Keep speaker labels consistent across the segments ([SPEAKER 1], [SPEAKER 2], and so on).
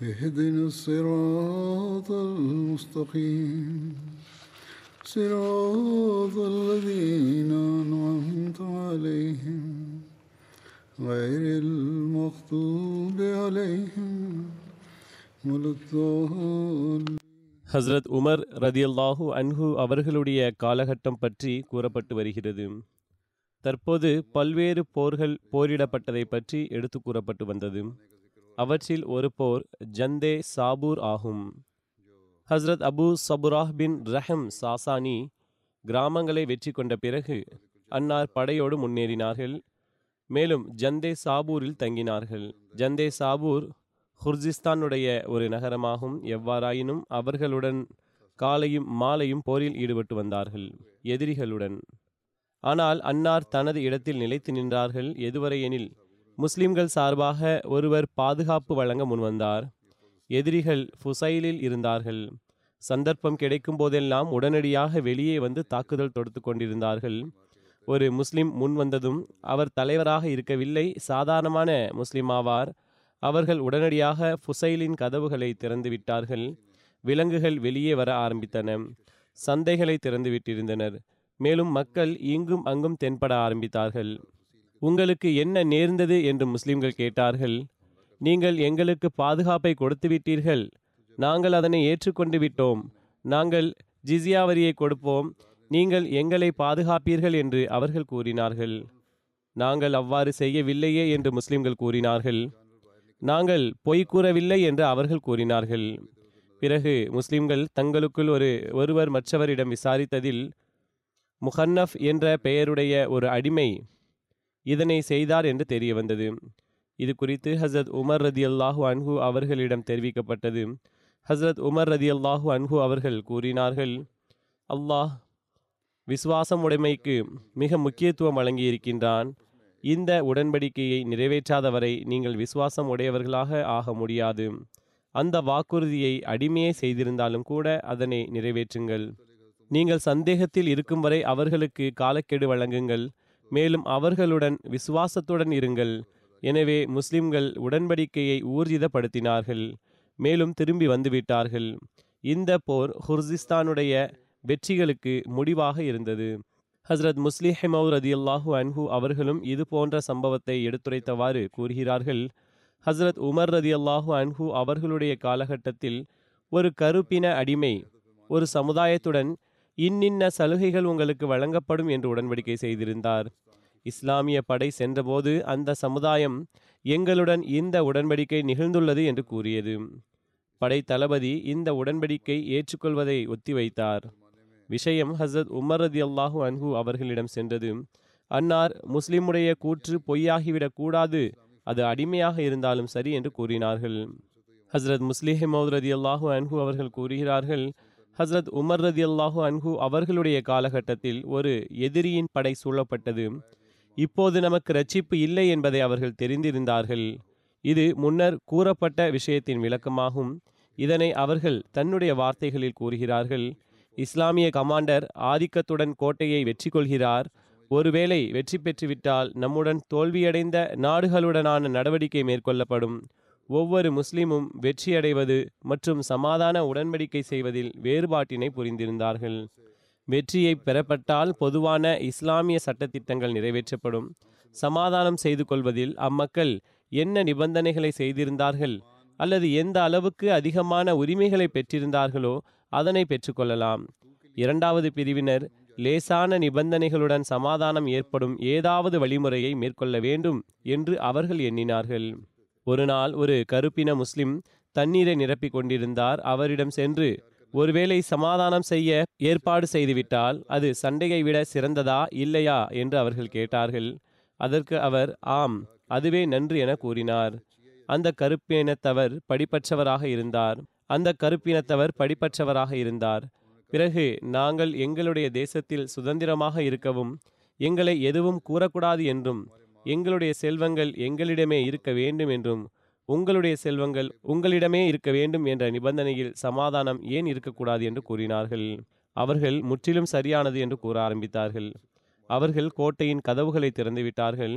[SPEAKER 1] اهدنا الصراط المستقيم صراط الذين أنعمت عليهم غير المغضوب عليهم ولا الضالين
[SPEAKER 2] Hazrat Umar ரதியல்லாஹு அன்ஹு அவர்களுடைய காலகட்டம் பற்றி கூறப்பட்டு வருகிறது தற்போது பல்வேறு போர்கள் போரிடப்பட்டதை பற்றி எடுத்து கூறப்பட்டு வந்தது அவற்றில் ஒரு போர் ஜந்தே சாபூர் ஆகும். ஹஸ்ரத் அபு சபுராஹ் பின் ரஹம் சாசானி கிராமங்களை வெற்றி கொண்ட பிறகு அன்னார் படையோடு முன்னேறினார்கள். மேலும் ஜந்தே சாபூரில் தங்கினார்கள். ஜந்தே சாபூர் ஹுர்ஜிஸ்தானுடைய ஒரு நகரமாகும். எவ்வாறாயினும் அவர்களுடன் காலையும் மாலையும் போரில் ஈடுபட்டு வந்தார்கள் எதிரிகளுடன். ஆனால் அன்னார் தனது இடத்தில் நிலைத்து நின்றார்கள். எதுவரை எனில் முஸ்லிம்கள் சார்பாக ஒருவர் பாதுகாப்பு வழங்க முன்வந்தார். எதிரிகள் ஃபுசைலில் இருந்தார்கள். சந்தர்ப்பம் கிடைக்கும் போதெல்லாம் உடனடியாக வெளியே வந்து தாக்குதல் தொடுத்து கொண்டிருந்தார்கள். ஒரு முஸ்லிம் முன் வந்ததும் அவர் தலைவராக இருக்கவில்லை. சாதாரணமான முஸ்லிம் ஆவார். அவர்கள் உடனடியாக ஃபுசைலின் கதவுகளை திறந்து விட்டார்கள். விலங்குகள் வெளியே வர ஆரம்பித்தன. சந்தைகளை திறந்து விட்டிருந்தனர். மேலும் மக்கள் இங்கும் அங்கும் தென்பட ஆரம்பித்தார்கள். உங்களுக்கு என்ன நேர்ந்தது என்று முஸ்லிம்கள் கேட்டார்கள். நீங்கள் எங்களுக்கு பாதுகாப்பை கொடுத்து விட்டீர்கள் நாங்கள் அதனை ஏற்றுக்கொண்டு விட்டோம். நாங்கள் ஜிசியா வரியை கொடுப்போம். நீங்கள் எங்களை பாதுகாப்பீர்கள் என்று அவர்கள் கூறினார்கள். நாங்கள் அவ்வாறு செய்யவில்லையே என்று முஸ்லிம்கள் கூறினார்கள். நாங்கள் பொய் கூறவில்லை என்று அவர்கள் கூறினார்கள். பிறகு முஸ்லிம்கள் தங்களுக்குள் ஒரு ஒருவர் மற்றவரிடம் விசாரித்ததில் முஹன்னஃப் என்ற பெயருடைய ஒரு அடிமை இதனை செய்தார் என்று தெரிய வந்தது. இது குறித்து ஹசரத் உமர் ரதி அல்லாஹூ அன்ஹு அவர்களிடம் தெரிவிக்கப்பட்டது. ஹசரத் உமர் ரதி அல்லாஹூ அன்ஹு அவர்கள் கூறினார்கள் அல்லாஹ் விசுவாசம் உடைமைக்கு மிக முக்கியத்துவம் வழங்கியிருக்கின்றான். இந்த உடன்படிக்கையை நிறைவேற்றாதவரை நீங்கள் விசுவாசம் உடையவர்களாக ஆக முடியாது. அந்த வாக்குறுதியை அடிமையே செய்திருந்தாலும் கூட அதனை நிறைவேற்றுங்கள். நீங்கள் சந்தேகத்தில் இருக்கும் வரை அவர்களுக்கு காலக்கெடு வழங்குங்கள். மேலும் அவர்களுடன் விசுவாசத்துடன் இருங்கள். எனவே முஸ்லிம்கள் உடன்படிக்கையை ஊர்ஜிதப்படுத்தினார்கள். மேலும் திரும்பி வந்துவிட்டார்கள். இந்த போர் ஹுர்ஸிஸ்தானுடைய வெற்றிகளுக்கு முடிவாக இருந்தது. ஹஸ்ரத் முஸ்லிஹிமௌ ரதியல்லாஹு அன்ஹு அவர்களும் இது போன்ற சம்பவத்தை எடுத்துரைத்தவாறு கூறுகிறார்கள். ஹஸ்ரத் உமர் ரதி அல்லாஹு அன்ஹு அவர்களுடைய காலகட்டத்தில் ஒரு கருப்பின அடிமை ஒரு சமுதாயத்துடன் இன்னின்ன சலுகைகள் உங்களுக்கு வழங்கப்படும் என்று உடன்படிக்கை செய்திருந்தார். இஸ்லாமிய படை சென்றபோது அந்த சமுதாயம் எங்களுடன் இந்த உடன்படிக்கை நிகழ்ந்துள்ளது என்று கூறியது. படை தளபதி இந்த உடன்படிக்கை ஏற்றுக்கொள்வதை ஒத்திவைத்தார். விஷயம் ஹசரத் உமர் ரதி அல்லாஹூ அன்ஹு அவர்களிடம் சென்றது. அன்னார் முஸ்லிமுடைய கூற்று பொய்யாகிவிடக் கூடாது அது அடிமையாக இருந்தாலும் சரி என்று கூறினார்கள். ஹசரத் முஸ்லிஹிமௌத் ரதி அல்லாஹூ அன்ஹு அவர்கள் கூறுகிறார்கள் ஹஸ்ரத் உமர் ரதி அல்லாஹூ அன்ஹு அவர்களுடைய காலகட்டத்தில் ஒரு எதிரியின் படை சூழப்பட்டது. இப்போது நமக்கு ரட்சிப்பு இல்லை என்பதை அவர்கள் தெரிந்திருந்தார்கள். இது முன்னர் கூறப்பட்ட விஷயத்தின் விளக்கமாகும். இதனை அவர்கள் தன்னுடைய வார்த்தைகளில் கூறுகிறார்கள். இஸ்லாமிய கமாண்டர் ஆதிக்கத்துடன் கோட்டையை வெற்றி கொள்கிறார் ஒருவேளை வெற்றி பெற்றுவிட்டால் நம்முடன் தோல்வியடைந்த நாடுகளுடனான நடவடிக்கை மேற்கொள்ளப்படும். ஒவ்வொரு முஸ்லிமும் வெற்றியடைவது மற்றும் சமாதான உடன்படிக்கை செய்வதில் வேறுபாட்டினை புரிந்திருந்தார்கள். வெற்றியை பெறப்பட்டால் பொதுவான இஸ்லாமிய சட்டத்திட்டங்கள் நிறைவேற்றப்படும். சமாதானம் செய்து கொள்வதில் அம்மக்கள் என்ன நிபந்தனைகளை செய்திருந்தார்கள்? அல்லது எந்த அளவுக்கு அதிகமான உரிமைகளை பெற்றிருந்தார்களோ அதனை பெற்றுக்கொள்ளலாம். இரண்டாவது பிரிவினர் லேசான நிபந்தனைகளுடன் சமாதானம் ஏற்படும் ஏதாவது வழிமுறையை மேற்கொள்ள வேண்டும் என்று அவர்கள் எண்ணினார்கள். ஒரு நாள் ஒரு கருப்பின முஸ்லிம் தண்ணீரை நிரப்பிக் கொண்டிருந்தார். அவரிடம் சென்று ஒருவேளை சமாதானம் செய்ய ஏற்பாடு செய்துவிட்டால் அது சண்டையை விட சிறந்ததா இல்லையா? என்று அவர்கள் கேட்டார்கள். அதற்கு அவர் ஆம் அதுவே நன்று என கூறினார். அந்த கருப்பினத்தவர் படிப்பற்றவராக இருந்தார். அந்த கருப்பினத்தவர் படிப்பற்றவராக இருந்தார். பிறகு நாங்கள் எங்களுடைய தேசத்தில் சுதந்திரமாக இருக்கவும் எங்களை எதுவும் கூறக்கூடாது என்றும் எங்களுடைய செல்வங்கள் எங்களிடமே இருக்க வேண்டும் என்றும் உங்களுடைய செல்வங்கள் உங்களிடமே இருக்க வேண்டும் என்ற நிபந்தனையில் சமாதானம் ஏன் இருக்கக்கூடாது என்று கூறினார்கள். அவர்கள் முற்றிலும் சரியானது என்று கூற ஆரம்பித்தார்கள். அவர்கள் கோட்டையின் கதவுகளை திறந்துவிட்டார்கள்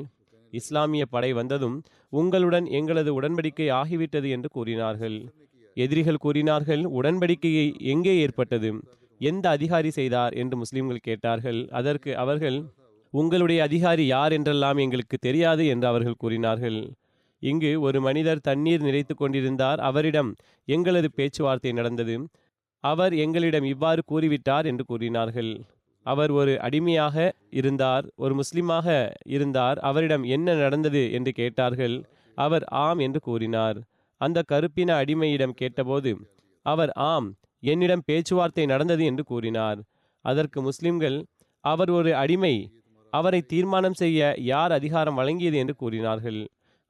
[SPEAKER 2] இஸ்லாமிய படை வந்ததும் உங்களுடன் எங்களது உடன்படிக்கை ஆகிவிட்டது என்று கூறினார்கள். எதிரிகள் கூறினார்கள் உடன்படிக்கையை எங்கே ஏற்பட்டது? எந்த அதிகாரி செய்தார்? என்று முஸ்லிம்கள் கேட்டார்கள். அதற்கு அவர்கள் உங்களுடைய அதிகாரி யார் என்றெல்லாம் எங்களுக்கு தெரியாது என்று அவர்கள் கூறினார்கள். இங்கு ஒரு மனிதர் தண்ணீர் நிறைத்து கொண்டிருந்தார். அவரிடம் எங்களது பேச்சுவார்த்தை நடந்தது. அவர் எங்களிடம் இவ்வாறு கூறிவிட்டார் என்று கூறினார்கள். அவர் ஒரு அடிமையாக இருந்தார் ஒரு முஸ்லிமாக இருந்தார். அவரிடம் என்ன நடந்தது என்று கேட்டார்கள். அவர் ஆம் என்று கூறினார். அந்த கருப்பின அடிமையிடம் கேட்டபோது அவர் ஆம் என்னிடம் பேச்சுவார்த்தை நடந்தது என்று கூறினார். அதற்கு முஸ்லிம்கள் அவர் ஒரு அடிமை அவரை தீர்மானம் செய்ய யார் அதிகாரம் வழங்கியது என்று கூறினார்கள்.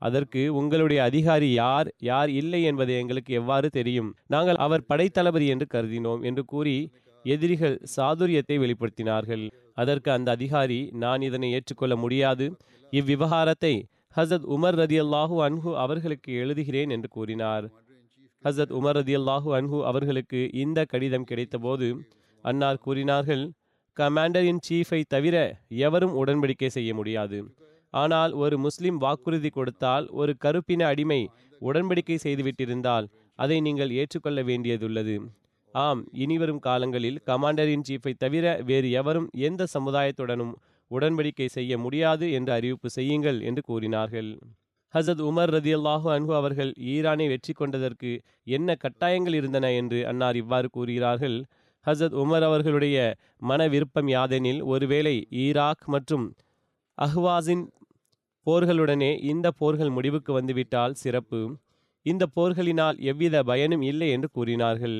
[SPEAKER 2] அதற்கு உங்களுடைய அதிகாரி யார்? யார் இல்லை என்பதை எங்களுக்கு எவ்வாறு தெரியும்? நாங்கள் அவர் படைத்தளபதி என்று கருதினோம் என்று கூறி எதிரிகள் சாதுரியத்தை வெளிப்படுத்தினார்கள். அதற்கு அந்த அதிகாரி நான் இதனை ஏற்றுக்கொள்ள முடியாது. இவ்விவகாரத்தை ஹசத் உமர் ரதியல்லாஹு அன்ஹு அவர்களுக்கு எழுதுகிறேன் என்று கூறினார். ஹசத் உமர் ரதியல்லாஹு அன்ஹு அவர்களுக்கு இந்த கடிதம் கிடைத்தபோது அன்னார் கூறினார்கள் கமாண்டர் இன் சீஃபை தவிர எவரும் உடன்படிக்கை செய்ய முடியாது. ஆனால் ஒரு முஸ்லிம் வாக்குறுதி கொடுத்தால் ஒரு கருப்பின அடிமை உடன்படிக்கை செய்துவிட்டிருந்தால் அதை நீங்கள் ஏற்றுக்கொள்ள வேண்டியதுள்ளது. ஆம் இனிவரும் காலங்களில் கமாண்டர் இன் சீஃபை தவிர வேறு எவரும் எந்த சமுதாயத்துடனும் உடன்படிக்கை செய்ய முடியாது என்று அறிவிப்பு செய்யுங்கள் என்று கூறினார்கள். ஹசத் உமர் ரதியல்லாஹு அன்ஹு அவர்கள் ஈரானை வெற்றி கொண்டதற்கு என்ன கட்டாயங்கள் இருந்தன என்று அன்னார் இவ்வாறு கூறுகிறார்கள். ஹசத் உமர் அவர்களுடைய மன விருப்பம் யாதெனில் ஒருவேளை ஈராக் மற்றும் அஹ்வாஸின் போர்களுடனே இந்த போர்கள் முடிவுக்கு வந்துவிட்டால் சிறப்பு. இந்த போர்களினால் எவ்வித பயனும் இல்லை என்று கூறினார்கள்.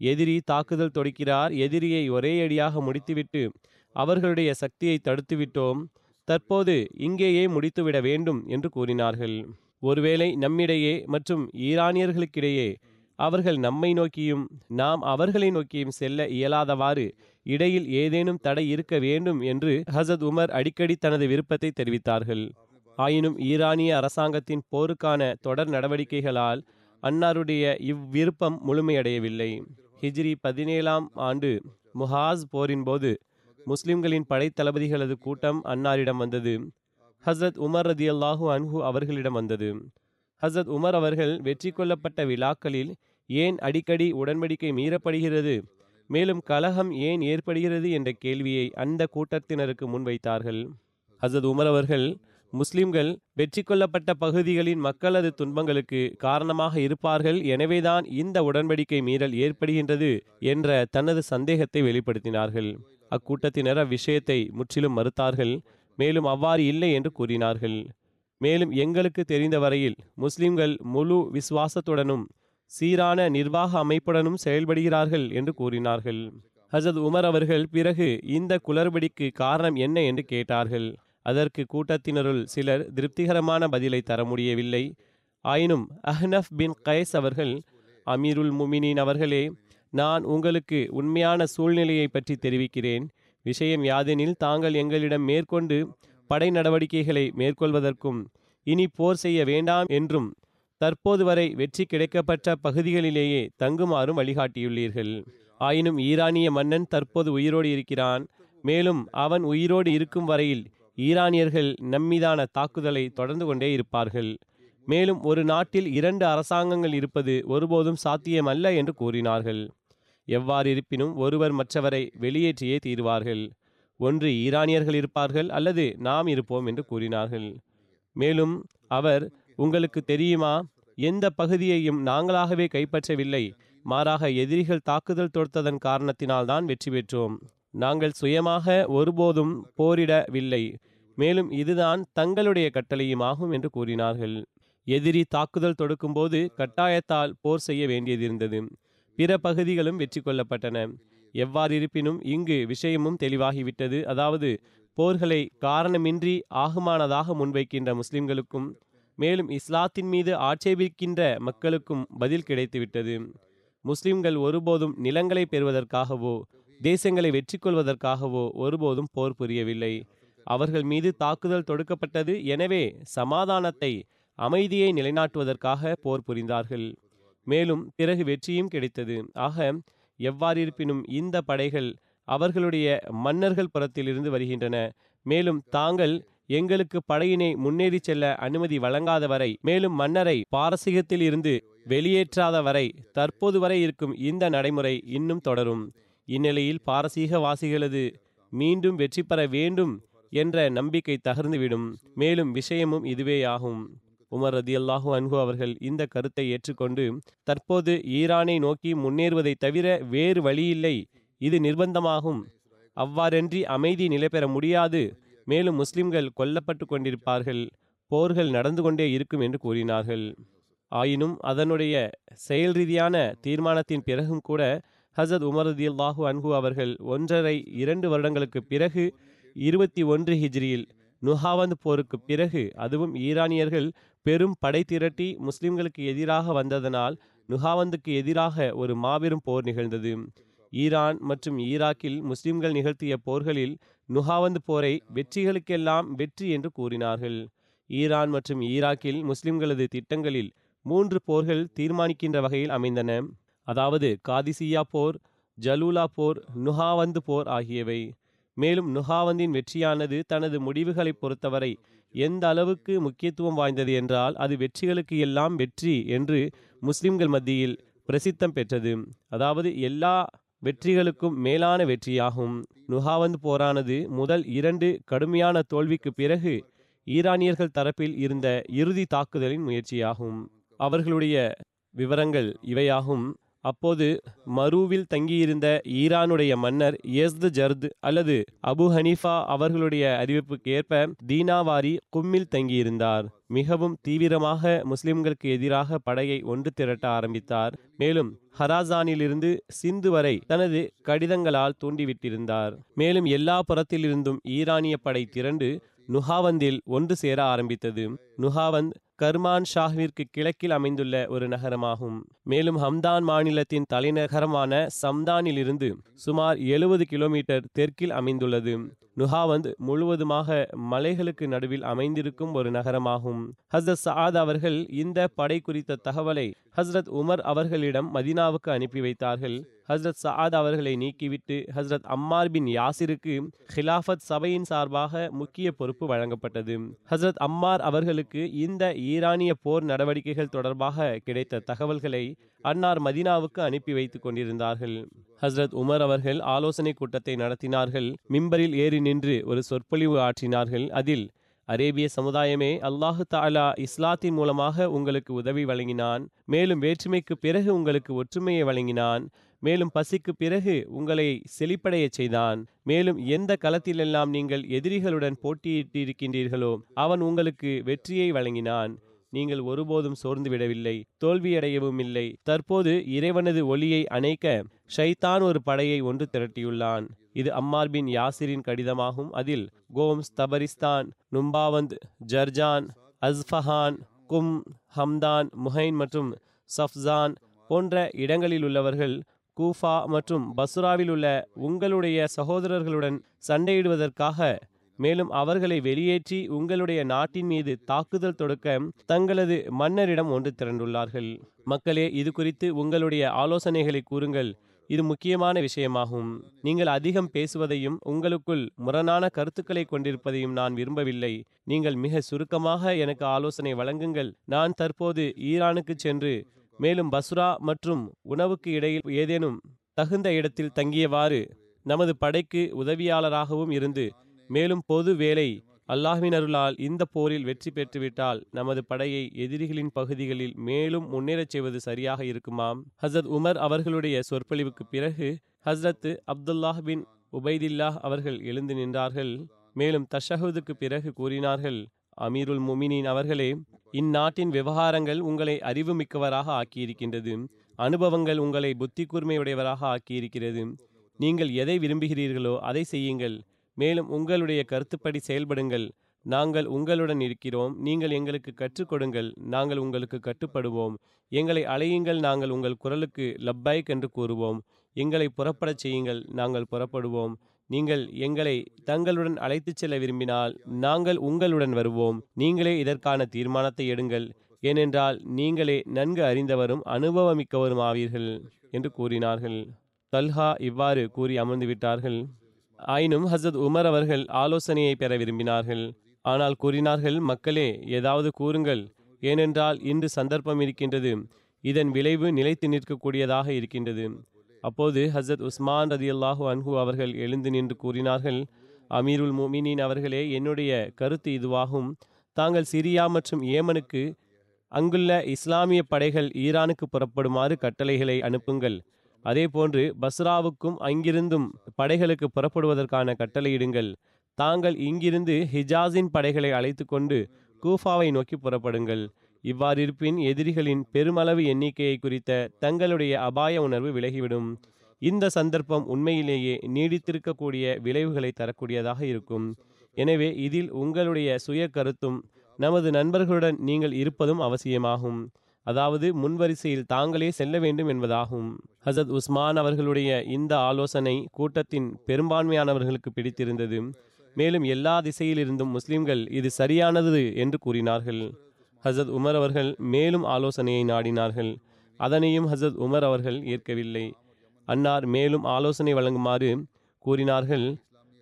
[SPEAKER 2] எதிரி தாக்குதல் தொடுக்கிறார் எதிரியை ஒரே அடியாக முடித்துவிட்டு அவர்களுடைய சக்தியை தடுத்துவிட்டோம் தற்போது இங்கேயே முடித்துவிட வேண்டும் என்று கூறினார்கள். ஒருவேளை நம்மிடையே மற்றும் ஈரானியர்களுக்கிடையே அவர்கள் நம்மை நோக்கியும் நாம் அவர்களை நோக்கியும் செல்ல இயலாதவாறு இடையில் ஏதேனும் தடை இருக்க வேண்டும் என்று ஹசத் உமர் அடிக்கடி தனது விருப்பத்தை தெரிவித்தார்கள். ஆயினும் ஈரானிய அரசாங்கத்தின் போருக்கான தொடர் நடவடிக்கைகளால் அன்னாருடைய இவ்விருப்பம் முழுமையடையவில்லை. ஹிஜ்ரி பதினேழாம் ஆண்டு முஹாஸ் போரின் போது முஸ்லிம்களின் படைத்தளபதிகளது கூட்டம் அன்னாரிடம் வந்தது. ஹசரத் உமர் ரதி அல்லாஹூ அன்ஹு அவர்களிடம் வந்தது. ஹசரத் உமர் அவர்கள் வெற்றி கொள்ளப்பட்ட விழாக்களில் ஏன் அடிக்கடி உடன்படிக்கை மீறப்படுகிறது? மேலும் கலகம் ஏன் ஏற்படுகிறது என்ற கேள்வியை அந்த கூட்டத்தினருக்கு முன்வைத்தார்கள். ஹசத் உமர் அவர்கள் முஸ்லிம்கள் வெற்றி கொள்ளப்பட்ட பகுதிகளின் மக்களது துன்பங்களுக்கு காரணமாக இருப்பார்கள் எனவேதான் இந்த உடன்படிக்கை மீறல் ஏற்படுகின்றது என்ற தனது சந்தேகத்தை வெளிப்படுத்தினார்கள். அக்கூட்டத்தினர் அவ்விஷயத்தை முற்றிலும் மறுத்தார்கள் மேலும் அவ்வாறு இல்லை என்று கூறினார்கள். மேலும் எங்களுக்கு தெரிந்த வரையில் முஸ்லிம்கள் முழு விசுவாசத்துடனும் சீரான நிர்வாக அமைப்புடனும் செயல்படுகிறார்கள் என்று கூறினார்கள். ஹசத் உமர் அவர்கள் பிறகு இந்த குளறுபடிக்கு காரணம் என்ன என்று கேட்டார்கள். அதற்கு கூட்டத்தினருள் சிலர் திருப்திகரமான பதிலை தர முடியவில்லை. ஆயினும் அஹ்னஃப் பின் கைஸ் அவர்கள் அமீருல் முமினின் அவர்களே நான் உங்களுக்கு உண்மையான சூழ்நிலையை பற்றி தெரிவிக்கிறேன். விஷயம் யாதெனில் தாங்கள் எங்களிடம் மேற்கொண்டு படை நடவடிக்கைகளை மேற்கொள்வதற்கும் இனி போர் செய்ய வேண்டாம் என்றும் தற்போது வரை வெற்றி கிடைக்கப்பட்ட பகுதிகளிலேயே தங்குமாறும் வழிகாட்டியுள்ளீர்கள். ஆயினும் ஈரானிய மன்னன் தற்போது உயிரோடு இருக்கிறான். மேலும் அவன் உயிரோடு இருக்கும் வரையில் ஈரானியர்கள் நம்மீதான தாக்குதலை தொடர்ந்து கொண்டே இருப்பார்கள். மேலும் ஒரு நாட்டில் இரண்டு அரசாங்கங்கள் இருப்பது ஒருபோதும் சாத்தியமல்ல என்று கூறினார்கள். எவ்வாறு இருப்பினும் ஒருவர் மற்றவரை வெளியேற்றியே தீருவார்கள். ஒன்று ஈரானியர்கள் இருப்பார்கள் அல்லது நாம் இருப்போம் என்று கூறினார்கள். மேலும் அவர் உங்களுக்கு தெரியுமா? எந்த பகுதியையும் நாங்களாகவே கைப்பற்றவில்லை. மாறாக எதிரிகள் தாக்குதல் தொடுத்ததன் காரணத்தினால்தான் வெற்றி பெற்றோம். நாங்கள் சுயமாக ஒருபோதும் போரிடவில்லை. மேலும் இதுதான் தங்களுடைய கட்டளையும் ஆகும் என்று கூறினார்கள். எதிரி தாக்குதல் தொடுக்கும்போது கட்டாயத்தால் போர் செய்ய வேண்டியதிருந்தது. பிற பகுதிகளும் வெற்றி கொள்ளப்பட்டன. எவ்வாறு இருப்பினும் இங்கு விஷயமும் தெளிவாகிவிட்டது. அதாவது போர்களை காரணமின்றி ஆகுமானதாக முன்வைக்கின்ற முஸ்லிம்களுக்கும் மேலும் இஸ்லாத்தின் மீது ஆட்சேபிக்கின்ற மக்களுக்கும் பதில் கிடைத்துவிட்டது. முஸ்லிம்கள் ஒருபோதும் நிலங்களை பெறுவதற்காகவோ தேசங்களை வெற்றி கொள்வதற்காகவோ ஒருபோதும் போர் புரியவில்லை. அவர்கள் மீது தாக்குதல் தொடுக்கப்பட்டது எனவே சமாதானத்தை அமைதியை நிலைநாட்டுவதற்காக போர் புரிந்தார்கள். மேலும் பிறகு வெற்றியும் கிடைத்தது. ஆக எவ்வாறிருப்பினும் இந்த படைகள் அவர்களுடைய மன்னர்கள் புறத்திலிருந்து வருகின்றன. மேலும் தாங்கள் எங்களுக்கு படையினை முன்னேறி செல்ல அனுமதி வழங்காத வரை மேலும் மன்னரை பாரசீகத்தில் இருந்து வெளியேற்றாத வரை தற்போது வரை இருக்கும் இந்த நடைமுறை இன்னும் தொடரும். இந்நிலையில் பாரசீக வாசிகளது மீண்டும் வெற்றி பெற வேண்டும் என்ற நம்பிக்கை தகர்ந்துவிடும். மேலும் விஷயமும் இதுவேயாகும் உமர் ரதியல்லாஹு அன்ஹு அவர்கள் இந்த கருத்தை ஏற்றுக்கொண்டு தற்போது ஈரானை நோக்கி முன்னேறுவதை தவிர வேறு வழியில்லை. இது நிர்பந்தமாகும். அவ்வாறன்றி அமைதி நிலை பெற முடியாது. மேலும் முஸ்லிம்கள் கொல்லப்பட்டு கொண்டிருப்பார்கள் போர்கள் நடந்து கொண்டே இருக்கும் என்று கூறினார்கள். ஆயினும் அதனுடைய செயல் ரீதியான தீர்மானத்தின் பிறகும் கூட ஹசத் உமர் ரதியல்லாஹு அன்ஹு அவர்கள் ஒன்றரை இரண்டு வருடங்களுக்கு பிறகு இருபத்தி ஒன்று ஹிஜ்ரியில் நுஹாவந்த் போருக்கு பிறகு அதுவும் ஈரானியர்கள் பெரும் படை திரட்டி முஸ்லிம்களுக்கு எதிராக வந்ததனால் நுஹாவந்துக்கு எதிராக ஒரு மாபெரும் போர் நிகழ்ந்தது. ஈரான் மற்றும் ஈராக்கில் முஸ்லிம்கள் நிகழ்த்திய போர்களில் நுஹாவந்து போரை வெற்றிகளுக்கெல்லாம் வெற்றி என்று கூறினார்கள். ஈரான் மற்றும் ஈராக்கில் முஸ்லிம்களது திட்டங்களில் மூன்று போர்கள் தீர்மானிக்கின்ற வகையில் அமைந்தன. அதாவது காதிசியா போர் ஜலூலா போர் நுஹாவந்து போர் ஆகியவை. மேலும் நுஹாவந்தின் வெற்றியானது தனது முடிவுகளை பொறுத்தவரை எந்த அளவுக்கு முக்கியத்துவம் வாய்ந்தது என்றால் அது வெற்றிகளுக்கு எல்லாம் வெற்றி என்று முஸ்லிம்கள் மத்தியில் பிரசித்தம் பெற்றது. அதாவது எல்லா வெற்றிகளுக்கும் மேலான வெற்றியாகும். நுஹாவந்த் போரானது முதல் இரண்டு கடுமையான தோல்விக்கு பிறகு ஈரானியர்கள் தரப்பில் இருந்த இறுதி தாக்குதலின் முயற்சியாகும். அவர்களுடைய விவரங்கள் இவையாகும். அப்போது மருவில் தங்கியிருந்த ஈரானுடைய மன்னர் எஸ்து ஜர்த் அல்லது அபு ஹனீஃபா அவர்களுடைய அறிவிப்புக்கு ஏற்ப தீனாவாரி கும்மில் தங்கியிருந்தார். மிகவும் தீவிரமாக முஸ்லிம்களுக்கு எதிராக படையை ஒன்று திரட்ட ஆரம்பித்தார். மேலும் ஹராசானிலிருந்து சிந்து வரை தனது கடிதங்களால் தூண்டிவிட்டிருந்தார். மேலும் எல்லா புறத்திலிருந்தும் ஈரானிய படை திரண்டு நுஹாவந்தில் ஒன்று சேர ஆரம்பித்தது. நுஹாவந்த் கர்மான் ஷாஹிற்கு கிழக்கில் அமைந்துள்ள ஒரு நகரமாகும். மேலும் ஹம்தான் மாநிலத்தின் தலைநகரமான சம்தானிலிருந்து சுமார் எழுபது கிலோமீட்டர் தெற்கில் அமைந்துள்ளது. நுஹாவந்த் முழுவதுமாக மலைகளுக்கு நடுவில் அமைந்திருக்கும் ஒரு நகரமாகும். ஹசரத் சஆத் அவர்கள் இந்த படை குறித்த தகவலை ஹஸ்ரத் உமர் அவர்களிடம் மதினாவுக்கு அனுப்பி வைத்தார்கள். ஹஸ்ரத் சஆத் அவர்களை நீக்கிவிட்டு ஹஸ்ரத் அம்மார் பின் யாசிருக்கு ஹிலாஃபத் சபையின் சார்பாக முக்கிய பொறுப்பு வழங்கப்பட்டது. ஹஸ்ரத் அம்மார் அவர்களுக்கு இந்த ஈரானிய போர் நடவடிக்கைகள் தொடர்பாக கிடைத்த தகவல்களை அன்னார் மதினாவுக்கு அனுப்பி வைத்துக் கொண்டிருந்தார்கள். ஹஸ்ரத் உமர் அவர்கள் ஆலோசனை கூட்டத்தை நடத்தினார்கள். மிம்பரில் ஏறி நின்று ஒரு சொற்பொழிவு ஆற்றினார்கள். அதில் அரேபிய சமுதாயமே அல்லாஹு தாலா இஸ்லாத்தின் மூலமாக உங்களுக்கு உதவி வழங்கினான். மேலும் வேற்றுமைக்கு பிறகு உங்களுக்கு ஒற்றுமையை வழங்கினான். மேலும் பசிக்கு பிறகு உங்களை செழிப்படையச் செய்தான். மேலும் எந்த களத்திலெல்லாம் நீங்கள் எதிரிகளுடன் போட்டியிட்டிருக்கின்றீர்களோ அவன் உங்களுக்கு வெற்றியை வழங்கினான். நீங்கள் ஒருபோதும் சோர்ந்து விடவில்லை தோல்வியடையவும் இல்லை. தற்போது இறைவனது ஒளியை அணைக்க ஷைத்தான் ஒரு படையை ஒன்று திரட்டியுள்ளான். இது அம்மார் பின் யாசிரின் கடிதமாகும். அதில் கோம்ஸ் தபரிஸ்தான் நும்பாவந்த் ஜர்ஜான் அஸ்ஃபஹான் கும் ஹம்தான் முஹைன் மற்றும் சஃப்சான் போன்ற இடங்களில் உள்ளவர்கள் கூஃபா மற்றும் பசுராவில் உள்ள உங்களுடைய சகோதரர்களுடன் சண்டையிடுவதற்காக மேலும் அவர்களை வெளியேற்றி உங்களுடைய நாட்டின் மீது தாக்குதல் தொடுக்க தங்களது மன்னரிடம் ஒன்று திரண்டுள்ளார்கள். மக்களே இது குறித்து உங்களுடைய ஆலோசனைகளை கூறுங்கள். இது முக்கியமான விஷயமாகும். நீங்கள் அதிகம் பேசுவதையும் உங்களுக்குள் முரணான கருத்துக்களை கொண்டிருப்பதையும் நான் விரும்பவில்லை. நீங்கள் மிக சுருக்கமாக எனக்கு ஆலோசனை வழங்குங்கள். நான் தற்போது ஈரானுக்கு சென்று மேலும் பஸ்ரா மற்றும் உணவுக்கு இடையில் ஏதேனும் தகுந்த இடத்தில் தங்கியவாறு நமது படைக்கு உதவியாளராகவும் இருந்து மேலும் பொது வேலை அல்லாஹினருளால் இந்த போரில் வெற்றி பெற்றுவிட்டால் நமது படையை எதிரிகளின் பகுதிகளில் மேலும் முன்னேறச் செய்வது சரியாக இருக்குமாம். ஹசரத் உமர் அவர்களுடைய சொற்பொழிவுக்கு பிறகு ஹஸ்ரத் அப்துல்லாஹ் பின் உபைதில்லாஹ் அவர்கள் எழுந்து நின்றார்கள். மேலும் தஷஹுதுக்கு பிறகு கூறினார்கள் அமீருல் முமினின் அவர்களே இந்நாட்டின் விவகாரங்கள் உங்களை அறிவு மிக்கவராக ஆக்கியிருக்கின்றது. அனுபவங்கள் உங்களை புத்தி கூர்மையுடையவராக ஆக்கியிருக்கிறது. நீங்கள் எதை விரும்புகிறீர்களோ அதை செய்யுங்கள். மேலும் உங்களுடைய கருத்துப்படி செயல்படுங்கள். நாங்கள் உங்களுடன் இருக்கிறோம். நீங்கள் எங்களுக்கு கற்றுக் கொடுங்கள். நாங்கள் உங்களுக்கு கட்டுப்படுவோம். எங்களை அழையுங்கள். நாங்கள் உங்கள் குரலுக்கு லப்பைக் என்று கூறுவோம். எங்களை புறப்படச் செய்யுங்கள். நாங்கள் புறப்படுவோம். நீங்கள் எங்களை தங்களுடன் அழைத்துச் செல்ல விரும்பினால் நாங்கள் உங்களுடன் வருவோம். நீங்களே இதற்கான தீர்மானத்தை எடுங்கள். ஏனென்றால் நீங்களே நன்கு அறிந்தவரும் அனுபவமிக்கவரும் ஆவீர்கள் என்று கூறினார்கள். தல்ஹா இவ்வாறு கூறி அமர்ந்து விட்டார்கள் ஆயினும் ஹசத் உமர் அவர்கள் ஆலோசனையை பெற விரும்பினார்கள். ஆனால் கூறினார்கள் மக்களே ஏதாவது கூறுங்கள். ஏனென்றால் இன்று சந்தர்ப்பம் இருக்கின்றது. இதன் விளைவு நிலைத்து நிற்கக்கூடியதாக இருக்கின்றது. அப்போது ஹசரத் உஸ்மான் ரதி அல்லாஹு அன்ஹு அவர்கள் எழுந்து நின்று கூறினார்கள் அமீருல் முமினின் அவர்களே என்னுடைய கருத்து இதுவாகும். தாங்கள் சிரியா மற்றும் ஏமனுக்கு அங்குள்ள இஸ்லாமிய படைகள் ஈரானுக்கு புறப்படுமாறு கட்டளைகளை அனுப்புங்கள். அதேபோன்று பஸ்ராவுக்கும் அங்கிருந்தும் படைகளுக்கு புறப்படுவதற்கான கட்டளையிடுங்கள் தாங்கள் இங்கிருந்து ஹிஜாஸின் படைகளை அழைத்து கொண்டு கூஃபாவை நோக்கி புறப்படுங்கள். இவ்வாறிருப்பின் எதிரிகளின் பெருமளவு எண்ணிக்கையை குறித்த தங்களுடைய அபாய உணர்வு விலகிவிடும். இந்த சந்தர்ப்பம் உண்மையிலேயே நீடித்திருக்கக்கூடிய விளைவுகளை தரக்கூடியதாக இருக்கும். எனவே இதில் உங்களுடைய சுய கருத்தும் நமது நண்பர்களுடன் நீங்கள் இருப்பதும் அவசியமாகும். அதாவது முன்வரிசையில் தாங்களே செல்ல வேண்டும் என்பதாகும். ஹசத் உஸ்மான் அவர்களுடைய இந்த ஆலோசனை கூட்டத்தின் பெரும்பான்மையானவர்களுக்கு பிடித்திருந்தது. மேலும் எல்லா திசையிலிருந்தும் முஸ்லிம்கள் இது சரியானது என்று கூறினார்கள். ஹசத் உமர் அவர்கள் மேலும் ஆலோசனையை நாடினார்கள். அதனையும் ஹசத் உமர் அவர்கள் ஏற்கவில்லை. அன்னார் மேலும் ஆலோசனை வழங்குமாறு கூறினார்கள்.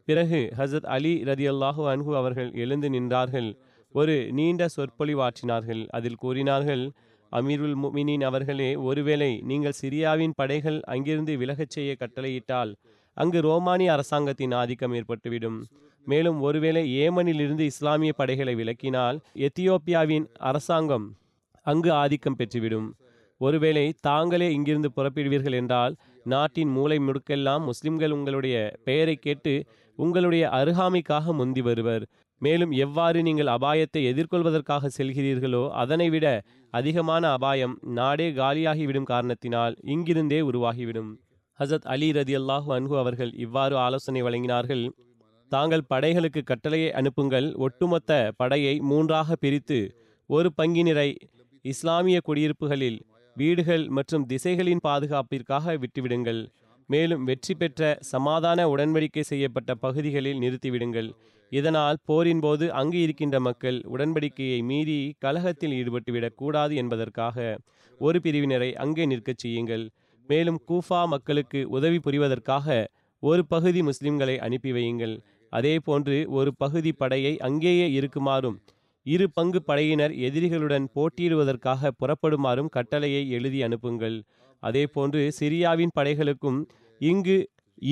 [SPEAKER 2] பிறகு ஹசத் அலி ரதி அல்லாஹு அன்ஹு அவர்கள் எழுந்து நின்றார்கள். ஒரு நீண்ட சொற்பொழிவாற்றினார்கள் அதில் கூறினார்கள் அமீருல் முமினின் அவர்களே ஒருவேளை நீங்கள் சிரியாவின் படைகள் அங்கிருந்து விலகச் செய்ய கட்டளையிட்டால் அங்கு ரோமானிய அரசாங்கத்தின் ஆதிக்கம் ஏற்பட்டுவிடும். மேலும் ஒருவேளை ஏமனிலிருந்து இஸ்லாமிய படைகளை விலக்கினால் எத்தியோப்பியாவின் அரசாங்கம் அங்கு ஆதிக்கம் பெற்றுவிடும். ஒருவேளை தாங்களே இங்கிருந்து புறப்படுவீர்கள் என்றால் நாட்டின் மூளை முடுக்கெல்லாம் முஸ்லிம்கள் உங்களுடைய பெயரை கேட்டு உங்களுடைய அருகாமைக்காக முந்தி வருவர். மேலும் எவ்வாறு நீங்கள் அபாயத்தை எதிர்கொள்வதற்காக செல்கிறீர்களோ அதனை விட அதிகமான அபாயம் நாடே காலியாகிவிடும் காரணத்தினால் இங்கிருந்தே உருவாகிவிடும். ஹசத் அலி ரதி அல்லாஹு அன்ஹு அவர்கள் இவ்வாறு ஆலோசனை வழங்கினார்கள். தாங்கள் படைகளுக்கு கட்டளையை அனுப்புங்கள். ஒட்டுமொத்த படையை மூன்றாக பிரித்து ஒரு பங்கினரை இஸ்லாமிய குடியிருப்புகளில் வீடுகள் மற்றும் திசைகளின் பாதுகாப்பிற்காக விட்டுவிடுங்கள். மேலும் வெற்றி பெற்ற சமாதான உடன்படிக்கை செய்யப்பட்ட பகுதிகளில் நிறுத்திவிடுங்கள். இதனால் போரின் போது அங்கு இருக்கின்ற மக்கள் உடன்படிக்கையை மீறி கலகத்தில் ஈடுபட்டுவிடக் கூடாது என்பதற்காக ஒரு பிரிவினரை அங்கே நிற்கச் செய்யுங்கள். மேலும் கூஃபா மக்களுக்கு உதவி புரிவதற்காக ஒரு பகுதி முஸ்லிம்களை அனுப்பி வையுங்கள். அதே போன்று ஒரு பகுதி படையை அங்கேயே இருக்குமாறும் இரு பங்கு படையினர் எதிரிகளுடன் போட்டியிடுவதற்காக புறப்படுமாறும் கட்டளையை எழுதி அனுப்புங்கள். அதேபோன்று சிரியாவின் படைகளுக்கும் இங்கு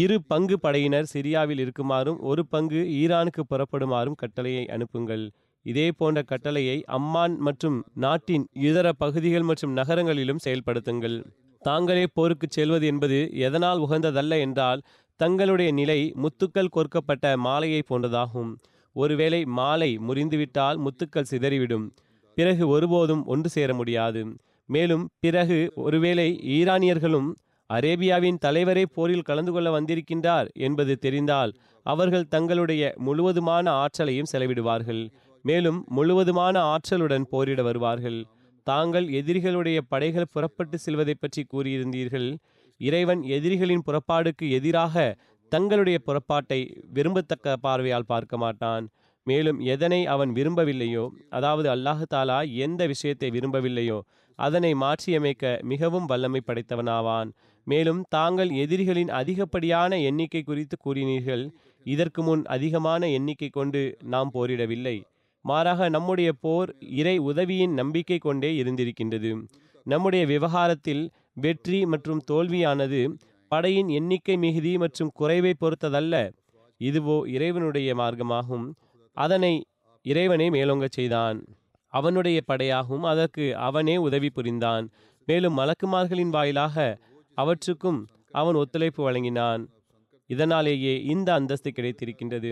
[SPEAKER 2] இரு பங்கு படையினர் சிரியாவில் இருக்குமாறும் ஒரு பங்கு ஈரானுக்கு புறப்படுமாறும் கட்டளையை அனுப்புங்கள். இதே போன்ற கட்டளையை அம்மான் மற்றும் நாட்டின் இதர பகுதிகள் மற்றும் நகரங்களிலும் செயல்படுத்துங்கள். தாங்களே போருக்கு செல்வது என்பது எதனால் உகந்ததல்ல என்றால் தங்களுடைய நிலை முத்துக்கள் கொர்க்கப்பட்ட மாலையை போன்றதாகும். ஒருவேளை மாலை முறிந்துவிட்டால் முத்துக்கள் சிதறிவிடும். பிறகு ஒருபோதும் ஒன்று சேர முடியாது. மேலும் பிறகு ஒருவேளை ஈரானியர்களும் அரேபியாவின் தலைவரே போரில் கலந்து கொள்ள வந்திருக்கின்றார் என்பது தெரிந்தால் அவர்கள் தங்களுடைய முழுவதுமான ஆற்றலையும் செலவிடுவார்கள். மேலும் முழுவதுமான ஆற்றலுடன் போரிட வருவார்கள். தாங்கள் எதிரிகளுடைய படைகள் புறப்பட்டு செல்வதை பற்றி கூறியிருந்தீர்கள். இறைவன் எதிரிகளின் புறப்பாடுக்கு எதிராக தங்களுடைய புறப்பாட்டை விரும்பத்தக்க பார்வையால் பார்க்க மாட்டான். மேலும் எதனை அவன் விரும்பவில்லையோ அதாவது அல்லாஹு தாலா எந்த விஷயத்தை விரும்பவில்லையோ அதனை மாற்றியமைக்க மிகவும் வல்லமை படைத்தவனாவான். மேலும் தாங்கள் எதிரிகளின் அதிகப்படியான எண்ணிக்கை குறித்து கூறினீர்கள் இதற்கு முன் அதிகமான எண்ணிக்கை கொண்டு நாம் போரிடவில்லை. மாறாக நம்முடைய போர் இறை உதவியின் நம்பிக்கை கொண்டே இருந்திருக்கின்றது. நம்முடைய விவகாரத்தில் வெற்றி மற்றும் தோல்வியானது படையின் எண்ணிக்கை மிகுதி மற்றும் குறைவை பொறுத்ததல்ல. இதுவோ இறைவனுடைய மார்க்கமாகும். அதனை இறைவனே மேலோங்கச் செய்தான். அவனுடைய படையாகவும் அதற்கு அவனே உதவி புரிந்தான். மேலும் மலக்குமார்களின் வாயிலாக அவற்றுக்கும் அவன் ஒத்துழைப்பு வழங்கினான். இதனாலேயே இந்த அந்தஸ்து கிடைத்திருக்கின்றது.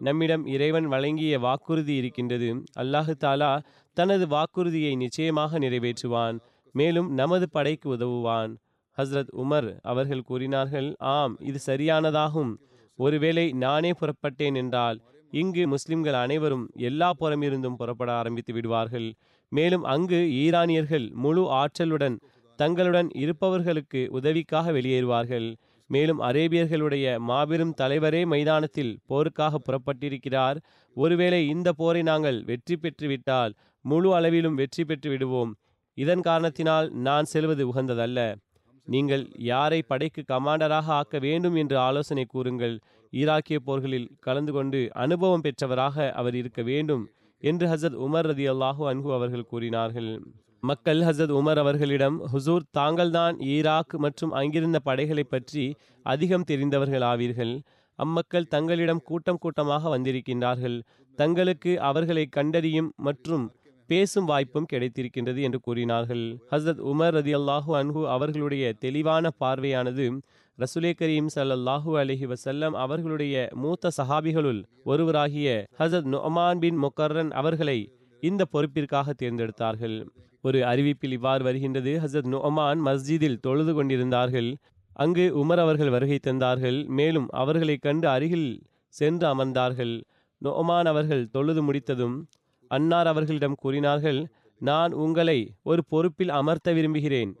[SPEAKER 2] நம்மிடம் இறைவன் வழங்கிய வாக்குறுதி இருக்கின்றது. அல்லாஹு தாலா தனது வாக்குறுதியை நிச்சயமாக நிறைவேற்றுவான். மேலும் நமது படைக்கு உதவுவான். ஹஸ்ரத் உமர் அவர்கள் கூறினார்கள் ஆம் இது சரியானதாகும். ஒருவேளை நானே புறப்பட்டேன் என்றால் இங்கு முஸ்லிம்கள் அனைவரும் எல்லா புறமிருந்தும் புறப்பட ஆரம்பித்து விடுவார்கள். மேலும் அங்கு ஈரானியர்கள் முழு ஆற்றலுடன் தங்களுடன் இருப்பவர்களுக்கு உதவிக்காக வெளியேறுவார்கள். மேலும் அரேபியர்களுடைய மாபெரும் தலைவரே மைதானத்தில் போருக்காக புறப்பட்டிருக்கிறார். ஒருவேளை இந்த போரை நாங்கள் வெற்றி பெற்றுவிட்டால் முழு அளவிலும் வெற்றி பெற்று விடுவோம். இதன் காரணத்தினால் நான் செல்வது உகந்ததல்ல. நீங்கள் யாரை படைக்கு கமாண்டராக ஆக்க வேண்டும் என்று ஆலோசனை கூறுங்கள். ஈராக்கிய போர்களில் கலந்து கொண்டு அனுபவம் பெற்றவராக அவர் இருக்க வேண்டும் என்று ஹசத் உமர் ரதி அல்லாஹூ அன்ஹு அவர்கள் கூறினார்கள். மக்கள் ஹசத் உமர் அவர்களிடம் ஹுசூர் தாங்கள்தான் ஈராக் மற்றும் அங்கிருந்த படைகளை பற்றி அதிகம் தெரிந்தவர்கள் ஆவீர்கள். அம்மக்கள் தங்களிடம் கூட்டம் கூட்டமாக வந்திருக்கின்றார்கள். தங்களுக்கு அவர்களை கண்டறியும் மற்றும் பேசும் வாய்ப்பும் கிடைத்திருக்கின்றது என்று கூறினார்கள். ஹசரத் உமர் ரதி அல்லாஹூ அன்ஹு அவர்களுடைய தெளிவான பார்வையானது ரசுலே கரீம் சல்லாஹூ அலஹி வசல்லம் அவர்களுடைய மூத்த சஹாபிகளுள் ஒருவராகிய ஹசரத் நொமான் பின் முக்கர்ரன் அவர்களை இந்த பொறுப்பிற்காக தேர்ந்தெடுத்தார்கள். ஒரு அறிவிப்பில் இவ்வாறு வருகின்றது ஹசரத் நொமான் மஸ்ஜிதில் தொழுது கொண்டிருந்தார்கள். அங்கு உமர் அவர்கள் வருகை தந்தார்கள் மேலும் அவர்களை கண்டு அருகில் சென்று அமர்ந்தார்கள். நொமான் அவர்கள் தொழுது முடித்ததும் அன்னார் அவர்களிடம் கூறினார்கள் நான் உங்களை ஒரு பொறுப்பில் அமர்த்த விரும்புகிறேன்.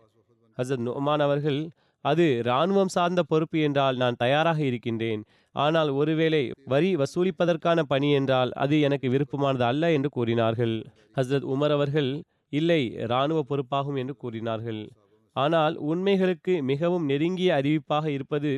[SPEAKER 2] ஹசத் நுமான் அவர்கள் அது இராணுவம் சார்ந்த பொறுப்பு என்றால் நான் தயாராக இருக்கின்றேன். ஆனால் ஒருவேளை வரி வசூலிப்பதற்கான பணி என்றால் அது எனக்கு விருப்பமானது அல்ல என்று கூறினார்கள். ஹசரத் உமர் அவர்கள் இல்லை இராணுவ பொறுப்பாகும் என்று கூறினார்கள். ஆனால் உண்மைகளுக்கு மிகவும் நெருங்கிய அறிவிப்பாக இருப்பது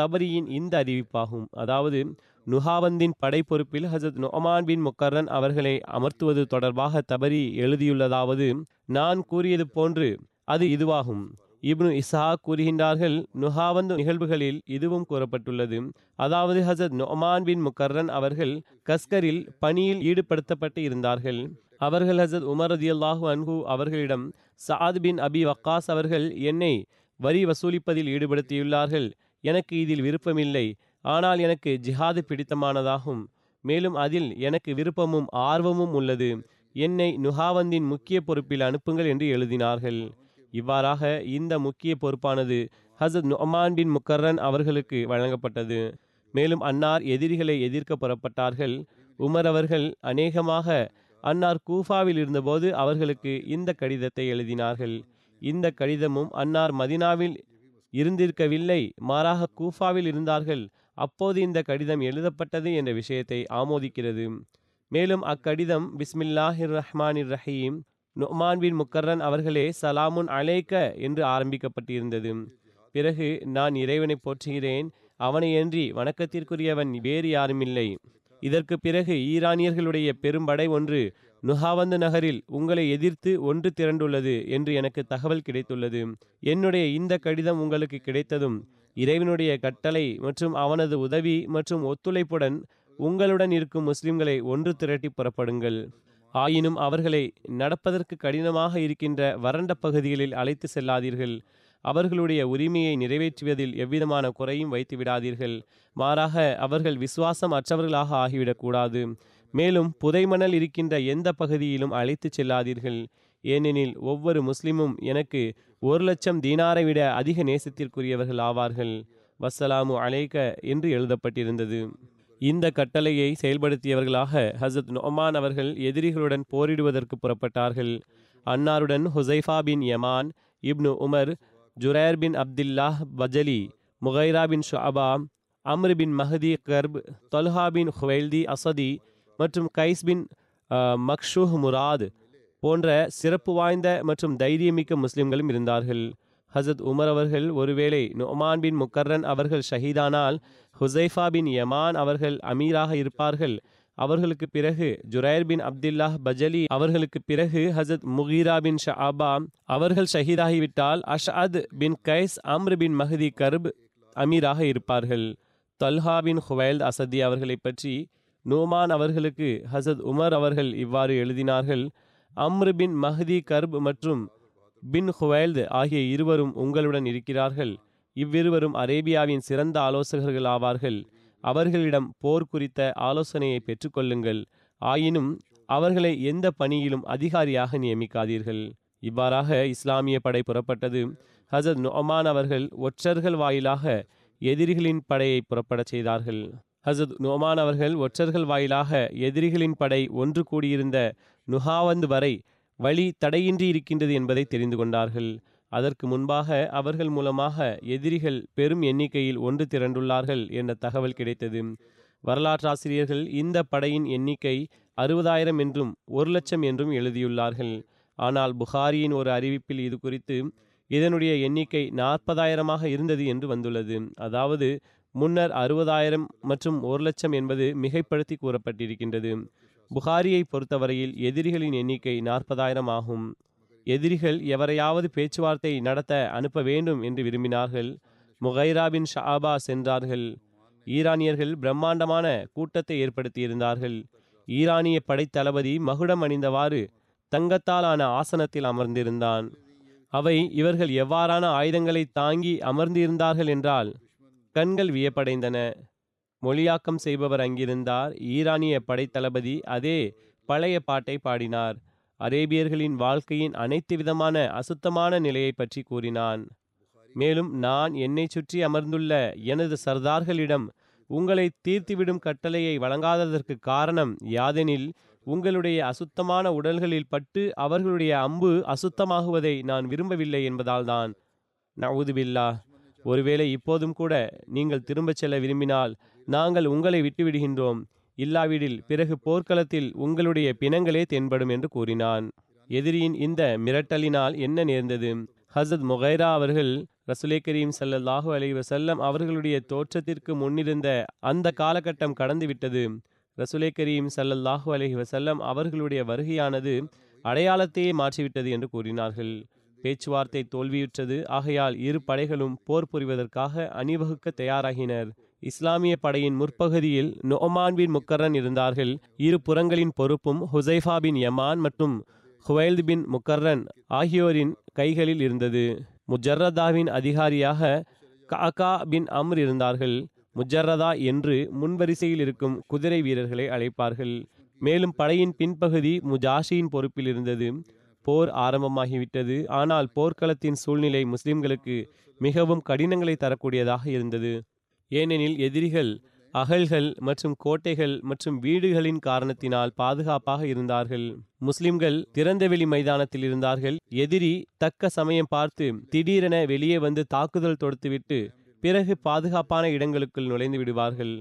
[SPEAKER 2] தபரியின் இந்த அறிவிப்பாகும். அதாவது நுஹாவந்தின் படை பொறுப்பில் ஹசத் நொமான் பின் முக்கர்ரன் அவர்களை அமர்த்துவது தொடர்பாக தபரி எழுதியுள்ளதாவது நான் கூறியது போன்று அது இதுவாகும். இப்னு இசா கூறுகின்றார்கள் நுஹாவந்து நிகழ்வுகளில் இதுவும் கூறப்பட்டுள்ளது. அதாவது ஹசத் நொமான் பின் முக்கர்ரன் அவர்கள் கஸ்கரில் பணியில் ஈடுபடுத்தப்பட்டு இருந்தார்கள். அவர்கள் ஹசத் உமர் ரதியல்லாஹு அன்ஹு அவர்களிடம் சாத் பின் அபி வக்காஸ் அவர்கள் என்னை வரி வசூலிப்பதில் ஈடுபடுத்தியுள்ளார்கள். எனக்கு இதில் விருப்பமில்லை. ஆனால் எனக்கு ஜிஹாது பிடித்தமானதாகும். மேலும் அதில் எனக்கு விருப்பமும் ஆர்வமும் உள்ளது. என்னை நுஹாவந்தின் முக்கிய பொறுப்பில் அனுப்புங்கள் என்று எழுதினார்கள். இவ்வாறாக இந்த முக்கிய பொறுப்பானது ஹசத் நொமான் பின் முக்கர்ரன் அவர்களுக்கு வழங்கப்பட்டது. மேலும் அன்னார் எதிரிகளை எதிர்க்க புறப்பட்டார்கள். உமர் அவர்கள் அநேகமாக அன்னார் கூஃபாவில் இருந்தபோது அவர்களுக்கு இந்த கடிதத்தை எழுதினார்கள். இந்த கடிதமும் அன்னார் மதினாவில் இருந்திருக்கவில்லை. மாறாக கூஃபாவில் இருந்தார்கள். அப்போது இந்த கடிதம் எழுதப்பட்டது என்ற விஷயத்தை ஆமோதிக்கிறது. மேலும் அக்கடிதம் பிஸ்மில்லாஹிர் ரஹ்மானிர் ரஹீம் நுமான் பின் முக்கர்ரன் அவர்களே சலாமுன் அலேக்க என்று ஆரம்பிக்கப்பட்டிருந்தது. பிறகு நான் இறைவனை போற்றுகிறேன். அவனையன்றி வணக்கத்திற்குரியவன் வேறு யாருமில்லை. இதற்கு பிறகு ஈரானியர்களுடைய பெரும்படை ஒன்று நுஹாவந்த நகரில் உங்களை எதிர்த்து ஒன்று திரண்டுள்ளது என்று எனக்கு தகவல் கிடைத்துள்ளது. என்னுடைய இந்த கடிதம் உங்களுக்கு கிடைத்ததும் இறைவனுடைய கட்டளை மற்றும் அவனது உதவி மற்றும் ஒத்துழைப்புடன் உங்களுடன் இருக்கும் முஸ்லிம்களை ஒன்று திரட்டி புறப்படுங்கள். ஆயினும் அவர்களை நடப்பதற்கு கடினமாக இருக்கின்ற வறண்ட பகுதிகளில் அழைத்து செல்லாதீர்கள். அவர்களுடைய உரிமையை நிறைவேற்றுவதில் எவ்விதமான குறையும் வைத்து விடாதீர்கள் மாறாக அவர்கள் விசுவாசம் அற்றவர்களாக ஆகிவிடக்கூடாது. மேலும் புதைமணல் இருக்கின்ற எந்த பகுதியிலும் அழைத்து செல்லாதீர்கள். ஏனெனில் ஒவ்வொரு முஸ்லிமும் எனக்கு ஒரு லட்சம் தீனாரை விட அதிக நேசத்திற்குரியவர்கள் ஆவார்கள். வசலாமு அலைக்க என்று எழுதப்பட்டிருந்தது. இந்த கட்டளையை செயல்படுத்தியவர்களாக ஹசத் நொமான் அவர்கள் எதிரிகளுடன் போரிடுவதற்கு புறப்பட்டார்கள். அன்னாருடன் Huzaifa bin Yaman ibn Umar Jareer bin Abdullah Bajali Mughira bin Shuba Amr bin Madi Karib Talha bin Khuwaylid Asadi மற்றும் கைஸ்பின் மக்ஷூஹ் முராத் போன்ற சிறப்பு வாய்ந்த மற்றும் தைரியமிக்க முஸ்லிம்களும் இருந்தார்கள். ஹசத் உமர் அவர்கள் ஒருவேளை நொமான் பின் முக்கர்ரன் அவர்கள் ஷஹீதானால் ஹுசைஃபா பின் யமான் அவர்கள் அமீராக இருப்பார்கள். அவர்களுக்கு பிறகு ஜுரைர் பின் அப்துல்லாஹ் பஜலி அவர்களுக்கு பிறகு ஹசத் முகீரா பின் ஷாபா அவர்கள் ஷஹீதாகிவிட்டால் அஷாத் பின் கைஸ் அம்ரு பின் மஹதி கர்ப் அமீராக இருப்பார்கள். தல்ஹா பின் ஹுவைல் அசதி அவர்களை பற்றி நோமான் அவர்களுக்கு ஹசத் உமர் அவர்கள் இவ்வாறு எழுதினார்கள் அம்ரு பின் மஹதி கர்ப் மற்றும் பின் ஹுவைல்து ஆகிய இருவரும் உங்களுடன் இருக்கிறார்கள். இவ்விருவரும் அரேபியாவின் சிறந்த ஆலோசகர்கள் ஆவார்கள். அவர்களிடம் போர் குறித்த ஆலோசனையை பெற்றுக்கொள்ளுங்கள். ஆயினும் அவர்களை எந்த பணியிலும் அதிகாரியாக நியமிக்காதீர்கள். இவ்வாறாக இஸ்லாமிய படை புறப்பட்டது. ஹசத் நொமான் அவர்கள் ஒற்றர்கள் வாயிலாக எதிரிகளின் படையை புறப்படச் செய்தார்கள். ஹசத் நோமான் அவர்கள் ஒற்றர்கள் வாயிலாக எதிரிகளின் படை ஒன்று கூடியிருந்த நுஹாவந்து வரை வழி தடையின்றி இருக்கின்றது என்பதை தெரிந்து கொண்டார்கள். அதற்கு முன்பாக அவர்கள் மூலமாக எதிரிகள் பெரும் எண்ணிக்கையில் ஒன்று திரண்டுள்ளார்கள் என்ற தகவல் கிடைத்தது. வரலாற்றாசிரியர்கள் இந்த படையின் எண்ணிக்கை அறுபதாயிரம் என்றும் ஒரு லட்சம் என்றும் எழுதியுள்ளார்கள். ஆனால் புகாரியின் ஒரு அறிவிப்பில் இது குறித்து இதனுடைய எண்ணிக்கை நாற்பதாயிரமாக இருந்தது என்று வந்துள்ளது. அதாவது முன்னர் அறுபதாயிரம் மற்றும் ஒரு லட்சம் என்பது மிகைப்படுத்தி கூறப்பட்டிருக்கின்றது. புகாரியை பொறுத்தவரையில் எதிரிகளின் எண்ணிக்கை நாற்பதாயிரம் ஆகும். எதிரிகள் எவரையாவது பேச்சுவார்த்தை நடத்த அனுப்ப வேண்டும் என்று விரும்பினார்கள். முகைரா பின் ஷாபா சென்றார்கள். ஈரானியர்கள் பிரம்மாண்டமான கூட்டத்தை ஏற்படுத்தியிருந்தார்கள். ஈரானிய படைத்தளபதி மகுடம் அணிந்தவாறு தங்கத்தாலான ஆசனத்தில் அமர்ந்திருந்தான். அவை இவர்கள் எவ்வாறான ஆயுதங்களை தாங்கி அமர்ந்திருந்தார்கள் என்றால் கண்கள் வியப்படைந்தன. மொழியாக்கம் செய்பவர் அங்கிருந்தார். ஈரானிய படைத்தளபதி அதே பழைய பாட்டை பாடினார். அரேபியர்களின் வாழ்க்கையின் அனைத்து விதமான அசுத்தமான நிலையை பற்றி கூறினான். மேலும் நான் என்னை சுற்றி அமர்ந்துள்ள எனது சர்தார்களிடம் உங்களை தீர்த்துவிடும் கட்டளையை வழங்காததற்கு காரணம் யாதெனில் உங்களுடைய அசுத்தமான உடல்களில் பட்டு அவர்களுடைய அம்பு அசுத்தமாகுவதை நான் விரும்பவில்லை என்பதால்தான். நவுதுபில்லா ஒருவேளை இப்போதும் கூட நீங்கள் திரும்பச் செல்ல விரும்பினால் நாங்கள் உங்களை விட்டுவிடுகின்றோம். இல்லாவிடில் பிறகு போர்க்களத்தில் உங்களுடைய பிணங்களே தென்படும் என்று கூறினான். எதிரியின் இந்த மிரட்டலினால் என்ன நேர்ந்தது? ஹசத் முகைரா அவர்கள் ரசுலே கரீம் சல்லல்லாஹு அலி வசல்லம் அவர்களுடைய தோற்றத்திற்கு முன்னிருந்த அந்த காலகட்டம் கடந்துவிட்டது. ரசுலே கரீம் சல்லல்லாஹு அலைஹி வசல்லம் அவர்களுடைய வருகையானது அடையாளத்தையே மாற்றிவிட்டது என்று கூறினார்கள். பேச்சுவார்த்தை தோல்வியுற்றது. ஆகையால் இரு படைகளும் போர் புரிவதற்காக அணிவகுக்க தயாராகினர். இஸ்லாமிய படையின் முற்பகுதியில் நொமான் பின் முக்கரன் இருந்தார்கள். இரு புறங்களின் பொறுப்பும் ஹுசைஃபா பின் யமான் மற்றும் ஹுவைல்த் பின் முக்கர்ரன் ஆகியோரின் கைகளில் இருந்தது. முஜர்ரதாவின் அதிகாரியாக காகா பின் அம்ர் இருந்தார்கள். முஜர்ரதா என்று முன்வரிசையில் இருக்கும் குதிரை வீரர்களை அழைப்பார்கள். மேலும் படையின் பின்பகுதி முஜாஷியின் பொறுப்பில் இருந்தது. போர் ஆரம்பமாகிவிட்டது. ஆனால் போர்க்களத்தின் சூழ்நிலை முஸ்லிம்களுக்கு மிகவும் கடினங்களை தரக்கூடியதாக இருந்தது. ஏனெனில் எதிரிகள் அகல்கள் மற்றும் கோட்டைகள் மற்றும் வீடுகளின் காரணத்தினால் பாதுகாப்பாக இருந்தார்கள். முஸ்லிம்கள் திறந்தவெளி மைதானத்தில் இருந்தார்கள். எதிரி தக்க சமயம் பார்த்து திடீரென வெளியே வந்து தாக்குதல் தொடுத்துவிட்டு பிறகு பாதுகாப்பான இடங்களுக்குள் நுழைந்து விடுவார்கள்.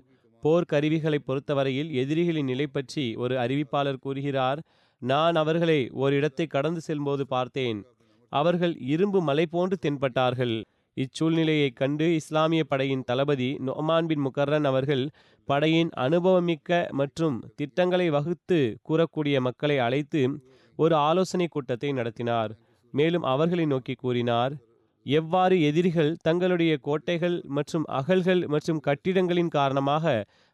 [SPEAKER 2] போர் கருவிகளை பொறுத்தவரையில் எதிரிகளின் நிலை பற்றி ஒரு அறிவிப்பாளர் கூறுகிறார். நான் அவர்களை ஒரு இடத்தை கடந்து செல்லும்போது பார்த்தேன். அவர்கள் இரும்பு மலை போன்று தென்பட்டார்கள். இச்சூழ்நிலையைக் கண்டு இஸ்லாமிய படையின் தளபதி நொமான் பின் முகர்ரன் அவர்கள் படையின் அனுபவமிக்க மற்றும் திட்டங்களை வகுத்து கூறக்கூடிய மக்களை அழைத்து ஒரு ஆலோசனை கூட்டத்தை நடத்தினார். மேலும் அவர்களை நோக்கி கூறினார் எவ்வாறு எதிரிகள் தங்களுடைய கோட்டைகள் மற்றும் அகல்கள் மற்றும் கட்டிடங்களின் காரணமாக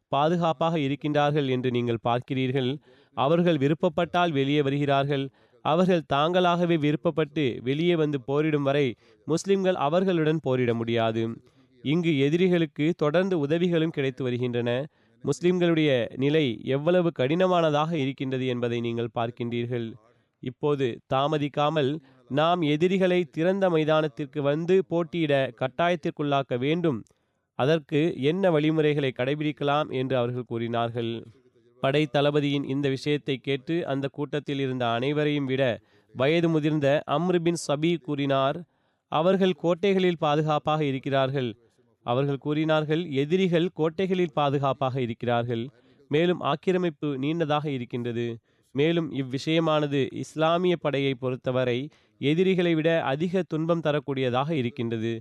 [SPEAKER 2] பாதுகாப்பாக இருக்கின்றார்கள் என்று நீங்கள் பார்க்கிறீர்கள். அவர்கள் விருப்பப்பட்டால் வெளியே வருகிறார்கள். அவர்கள் தாங்களாகவே விருப்பப்பட்டு வெளியே வந்து போரிடும் வரை முஸ்லிம்கள் அவர்களுடன் போரிட முடியாது. இங்கு எதிரிகளுக்கு தொடர்ந்து உதவிகளும் கிடைத்து வருகின்றன. முஸ்லிம்களுடைய நிலை எவ்வளவு கடினமானதாக இருக்கின்றது என்பதை நீங்கள் பார்க்கின்றீர்கள். இப்போது தாமதிக்காமல் நாம் எதிரிகளை திறந்த மைதானத்திற்கு வந்து போட்டியிட கட்டாயத்திற்குள்ளாக்க வேண்டும். அதற்கு என்ன வழிமுறைகளை கடைபிடிக்கலாம் என்று அவர்கள் கூறினார்கள். படை தளபதியின் இந்த விஷயத்தை கேட்டு அந்த கூட்டத்தில் இருந்த அனைவரையும் விட வயது முதிர்ந்த அம்ருபின் சபி கூறினார் அவர்கள் கோட்டைகளில் பாதுகாப்பாக இருக்கிறார்கள். அவர்கள் கூறினார்கள் எதிரிகள் கோட்டைகளில் பாதுகாப்பாக இருக்கிறார்கள். மேலும் ஆக்கிரமிப்பு நீண்டதாக இருக்கின்றது. மேலும் இவ்விஷயமானது இஸ்லாமிய படையை பொறுத்தவரை எதிரிகளை விட அதிக துன்பம் தரக்கூடியதாக இருக்கின்றது.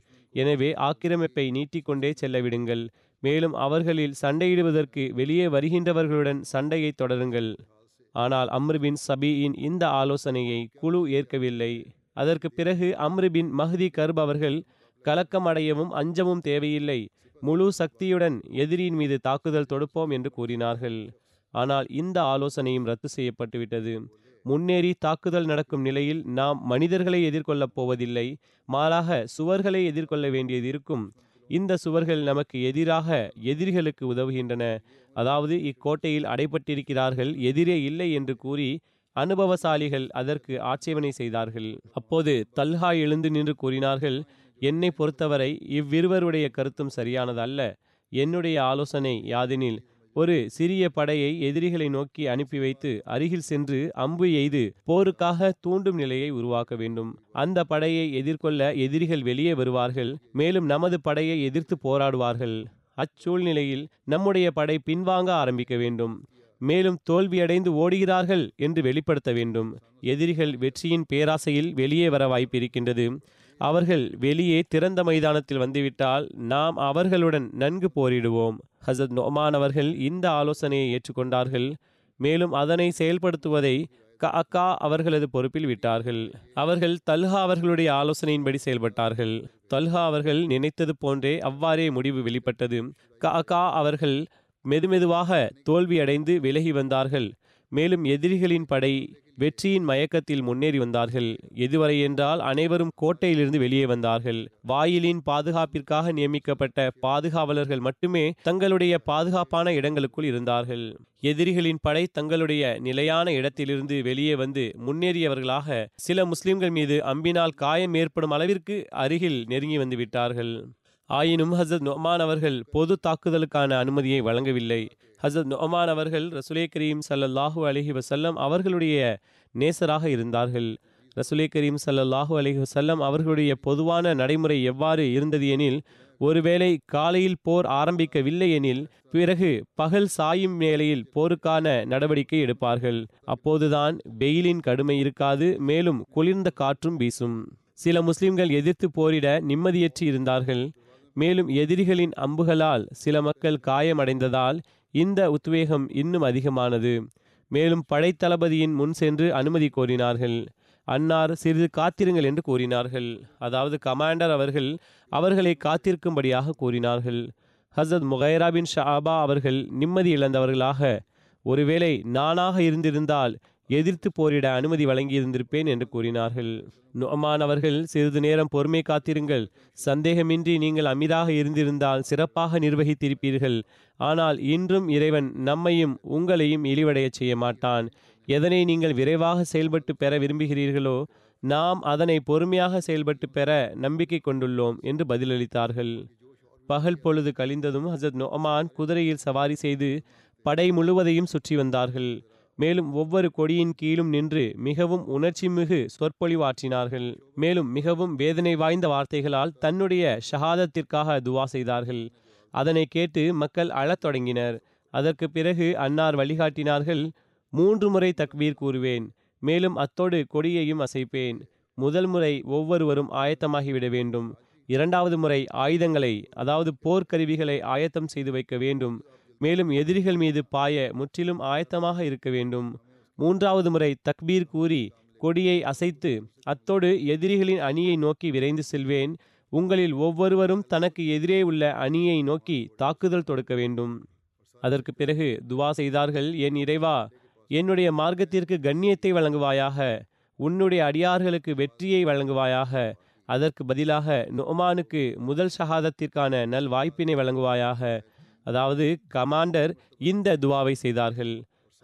[SPEAKER 2] எனவே ஆக்கிரமிப்பை நீட்டிக்கொண்டே செல்ல விடுங்கள் மேலும் அவர்களில் சண்டையிடுவதற்கு வெளியே வருகின்றவர்களுடன் சண்டையை தொடருங்கள். ஆனால் அம்ருபின் சபியின் இந்த ஆலோசனையை குழு ஏற்கவில்லை. அதற்கு பிறகு அம்ருபின் மஹதி கர்ப் அவர்கள் கலக்கம் அடையவும் அஞ்சவும் தேவையில்லை. முழு சக்தியுடன் எதிரியின் மீது தாக்குதல் தொடுப்போம் என்று கூறினார்கள். ஆனால் இந்த ஆலோசனையும் ரத்து செய்யப்பட்டுவிட்டது. முன்னேறி தாக்குதல் நடக்கும் நிலையில் நாம் மனிதர்களை எதிர்கொள்ளப் போவதில்லை மாறாக சுவர்களை எதிர்கொள்ள வேண்டியது இருக்கும். இந்த சுவர்கள் நமக்கு எதிராக எதிரிகளுக்கு உதவுகின்றன. அதாவது இக்கோட்டையில் அடைபட்டிருக்கிறார்கள் எதிரே இல்லை என்று கூறி அனுபவசாலிகள் அதற்கு ஆட்சேபனை செய்தார்கள். அப்போது தல்ஹா எழுந்து நின்று கூறினார்கள் என்னை பொறுத்தவரை இவ்விருவருடைய கருத்தும் சரியானதல்ல. என்னுடைய ஆலோசனை யாதெனில் ஒரு சிறிய படையை எதிரிகளை நோக்கி அனுப்பி வைத்து அருகில் சென்று அம்பு எய்து போருக்காக தூண்டும் நிலையை உருவாக்க வேண்டும். அந்த படையை எதிர்கொள்ள எதிரிகள் வெளியே வருவார்கள் மேலும் நமது படையை எதிர்த்து போராடுவார்கள். அச்சூழ்நிலையில் நம்முடைய படை பின்வாங்க ஆரம்பிக்க வேண்டும். மேலும் தோல்வியடைந்து ஓடுகிறார்கள் என்று வெளிப்படுத்த வேண்டும். எதிரிகள் வெற்றியின் பேராசையில் வெளியே வர வாய்ப்பிருக்கின்றது அவர்கள் வெளியே திறந்த மைதானத்தில் வந்துவிட்டால் நாம் அவர்களுடன் நன்கு போரிடுவோம். ஹசத் நொமான் அவர்கள் இந்த ஆலோசனையை ஏற்றுக்கொண்டார்கள். மேலும் அதனை செயல்படுத்துவதை கஅக்கா அவர்களது பொறுப்பில் விட்டார்கள். அவர்கள் தல்ஹா அவர்களுடைய ஆலோசனையின்படி செயல்பட்டார்கள். தல்ஹா அவர்கள் நினைத்தது போன்றே அவ்வாறே முடிவு வெளிப்பட்டது. கஅக்கா அவர்கள் மெதுமெதுவாக தோல்வியடைந்து விலகி வந்தார்கள். மேலும் எதிரிகளின் படை வெற்றியின் மயக்கத்தில் முன்னேறி வந்தார்கள். எதுவரை என்றால் அனைவரும் கோட்டையிலிருந்து வெளியே வந்தார்கள். வாயிலின் பாதுகாப்பிற்காக நியமிக்கப்பட்ட பாதுகாவலர்கள் மட்டுமே தங்களுடைய பாதுகாப்பான இடங்களுக்குள் இருந்தார்கள். எதிரிகளின் படை தங்களுடைய நிலையான இடத்திலிருந்து வெளியே வந்து முன்னேறியவர்களாக சில முஸ்லிம்கள் மீது அம்பினால் காயம் ஏற்படும் அளவிற்கு அருகில் நெருங்கி வந்து விட்டார்கள். ஆயினும் ஹசரத் நொமான் அவர்கள் பொது தாக்குதலுக்கான அனுமதியை வழங்கவில்லை. ஹசரத் நொமான் அவர்கள் ரசுலே கரீம் சல்லல்லாஹு அலஹி வசல்லம் அவர்களுடைய நேசராக இருந்தார்கள். ரசுலே கரீம் சல்லல்லாஹு அலஹி வசல்லம் அவர்களுடைய பொதுவான நடைமுறை எவ்வாறு இருந்தது எனில் ஒருவேளை காலையில் போர் ஆரம்பிக்கவில்லை எனில் பிறகு பகல் சாயும் வேளையில் போருக்கான நடவடிக்கை எடுப்பார்கள். அப்போதுதான் வெயிலின் கடுமை இருக்காது மேலும் குளிர்ந்த காற்றும் வீசும். சில முஸ்லிம்கள் எதிர்த்து போரிட நிம்மதியற்று இருந்தார்கள். மேலும் எதிரிகளின் அம்புகளால் சில மக்கள் காயமடைந்ததால் இந்த உத்வேகம் இன்னும் அதிகமானது. மேலும் படைத்தளபதியின் முன் சென்று அனுமதி கோரினார்கள். அன்னார் சிறிது காத்திருங்கள் என்று கூறினார்கள். அதாவது கமாண்டர் அவர்கள் அவர்களை காத்திருக்கும்படியாக கூறினார்கள். ஹசரத் முகைரா பின் ஷாபா அவர்கள் நிம்மதி இழந்தவர்களாக. ஒருவேளை நானாக இருந்திருந்தால் எதிர்த்து போரிட அனுமதி வழங்கியிருந்திருப்பேன் என்று கூறினார்கள். நொமான் அவர்கள் சிறிது நேரம் பொறுமை காத்திருங்கள். சந்தேகமின்றி நீங்கள் அமீராக இருந்திருந்தால் சிறப்பாக நிர்வகித்திருப்பீர்கள். ஆனால் இன்றும் இறைவன் நம்மையும் உங்களையும் இழிவடையச் செய்ய மாட்டான் எதனை நீங்கள் விரைவாக செயல்பட்டு பெற விரும்புகிறீர்களோ நாம் அதனை பொறுமையாக செயல்பட்டு பெற நம்பிக்கை கொண்டுள்ளோம் என்று பதிலளித்தார்கள். பகல் பொழுது கழிந்ததும் ஹசத் நொமான் குதிரையில் சவாரி செய்து படை முழுவதையும் சுற்றி வந்தார்கள். மேலும் ஒவ்வொரு கொடியின் கீழும் நின்று மிகவும் உணர்ச்சிமிகு சொற்பொழிவாற்றினார்கள். மேலும் மிகவும் வேதனை வாய்ந்த வார்த்தைகளால் தன்னுடைய ஷஹாதத்திற்காக துவா செய்தார்கள். அதனை கேட்டு மக்கள் அழத் தொடங்கினர். அதற்கு பிறகு அன்னார் வழிகாட்டினார்கள் மூன்று முறை தக்பீர் கூறுவேன் மேலும் அத்தோடு கொடியையும் அசைப்பேன். முதல் முறை ஒவ்வொருவரும் ஆயத்தமாகிவிட வேண்டும். இரண்டாவது முறை ஆயுதங்களை அதாவது போர்க்கருவிகளை ஆயத்தம் செய்து வைக்க வேண்டும். மேலும் எதிரிகள் மீது பாய முற்றிலும் ஆயத்தமாக இருக்க வேண்டும். மூன்றாவது முறை தக்பீர் கூறி கொடியை அசைத்து அத்தோடு எதிரிகளின் அணியை நோக்கி விரைந்து செல்வேன். உங்களில் ஒவ்வொருவரும் தனக்கு எதிரே உள்ள அணியை நோக்கி தாக்குதல் தொடுக்க வேண்டும். அதற்கு பிறகு துவா செய்தார்கள் என் இறைவா என்னுடைய மார்க்கத்திற்கு கண்ணியத்தை வழங்குவாயாக உன்னுடைய அடியார்களுக்கு வெற்றியை வழங்குவாயாக அதற்கு பதிலாக நொமானுக்கு முதல் ஷஹாதத்திற்கான நல் வாய்ப்பினை வழங்குவாயாக அதாவது கமாண்டர் இந்த துவாவை செய்தார்கள்.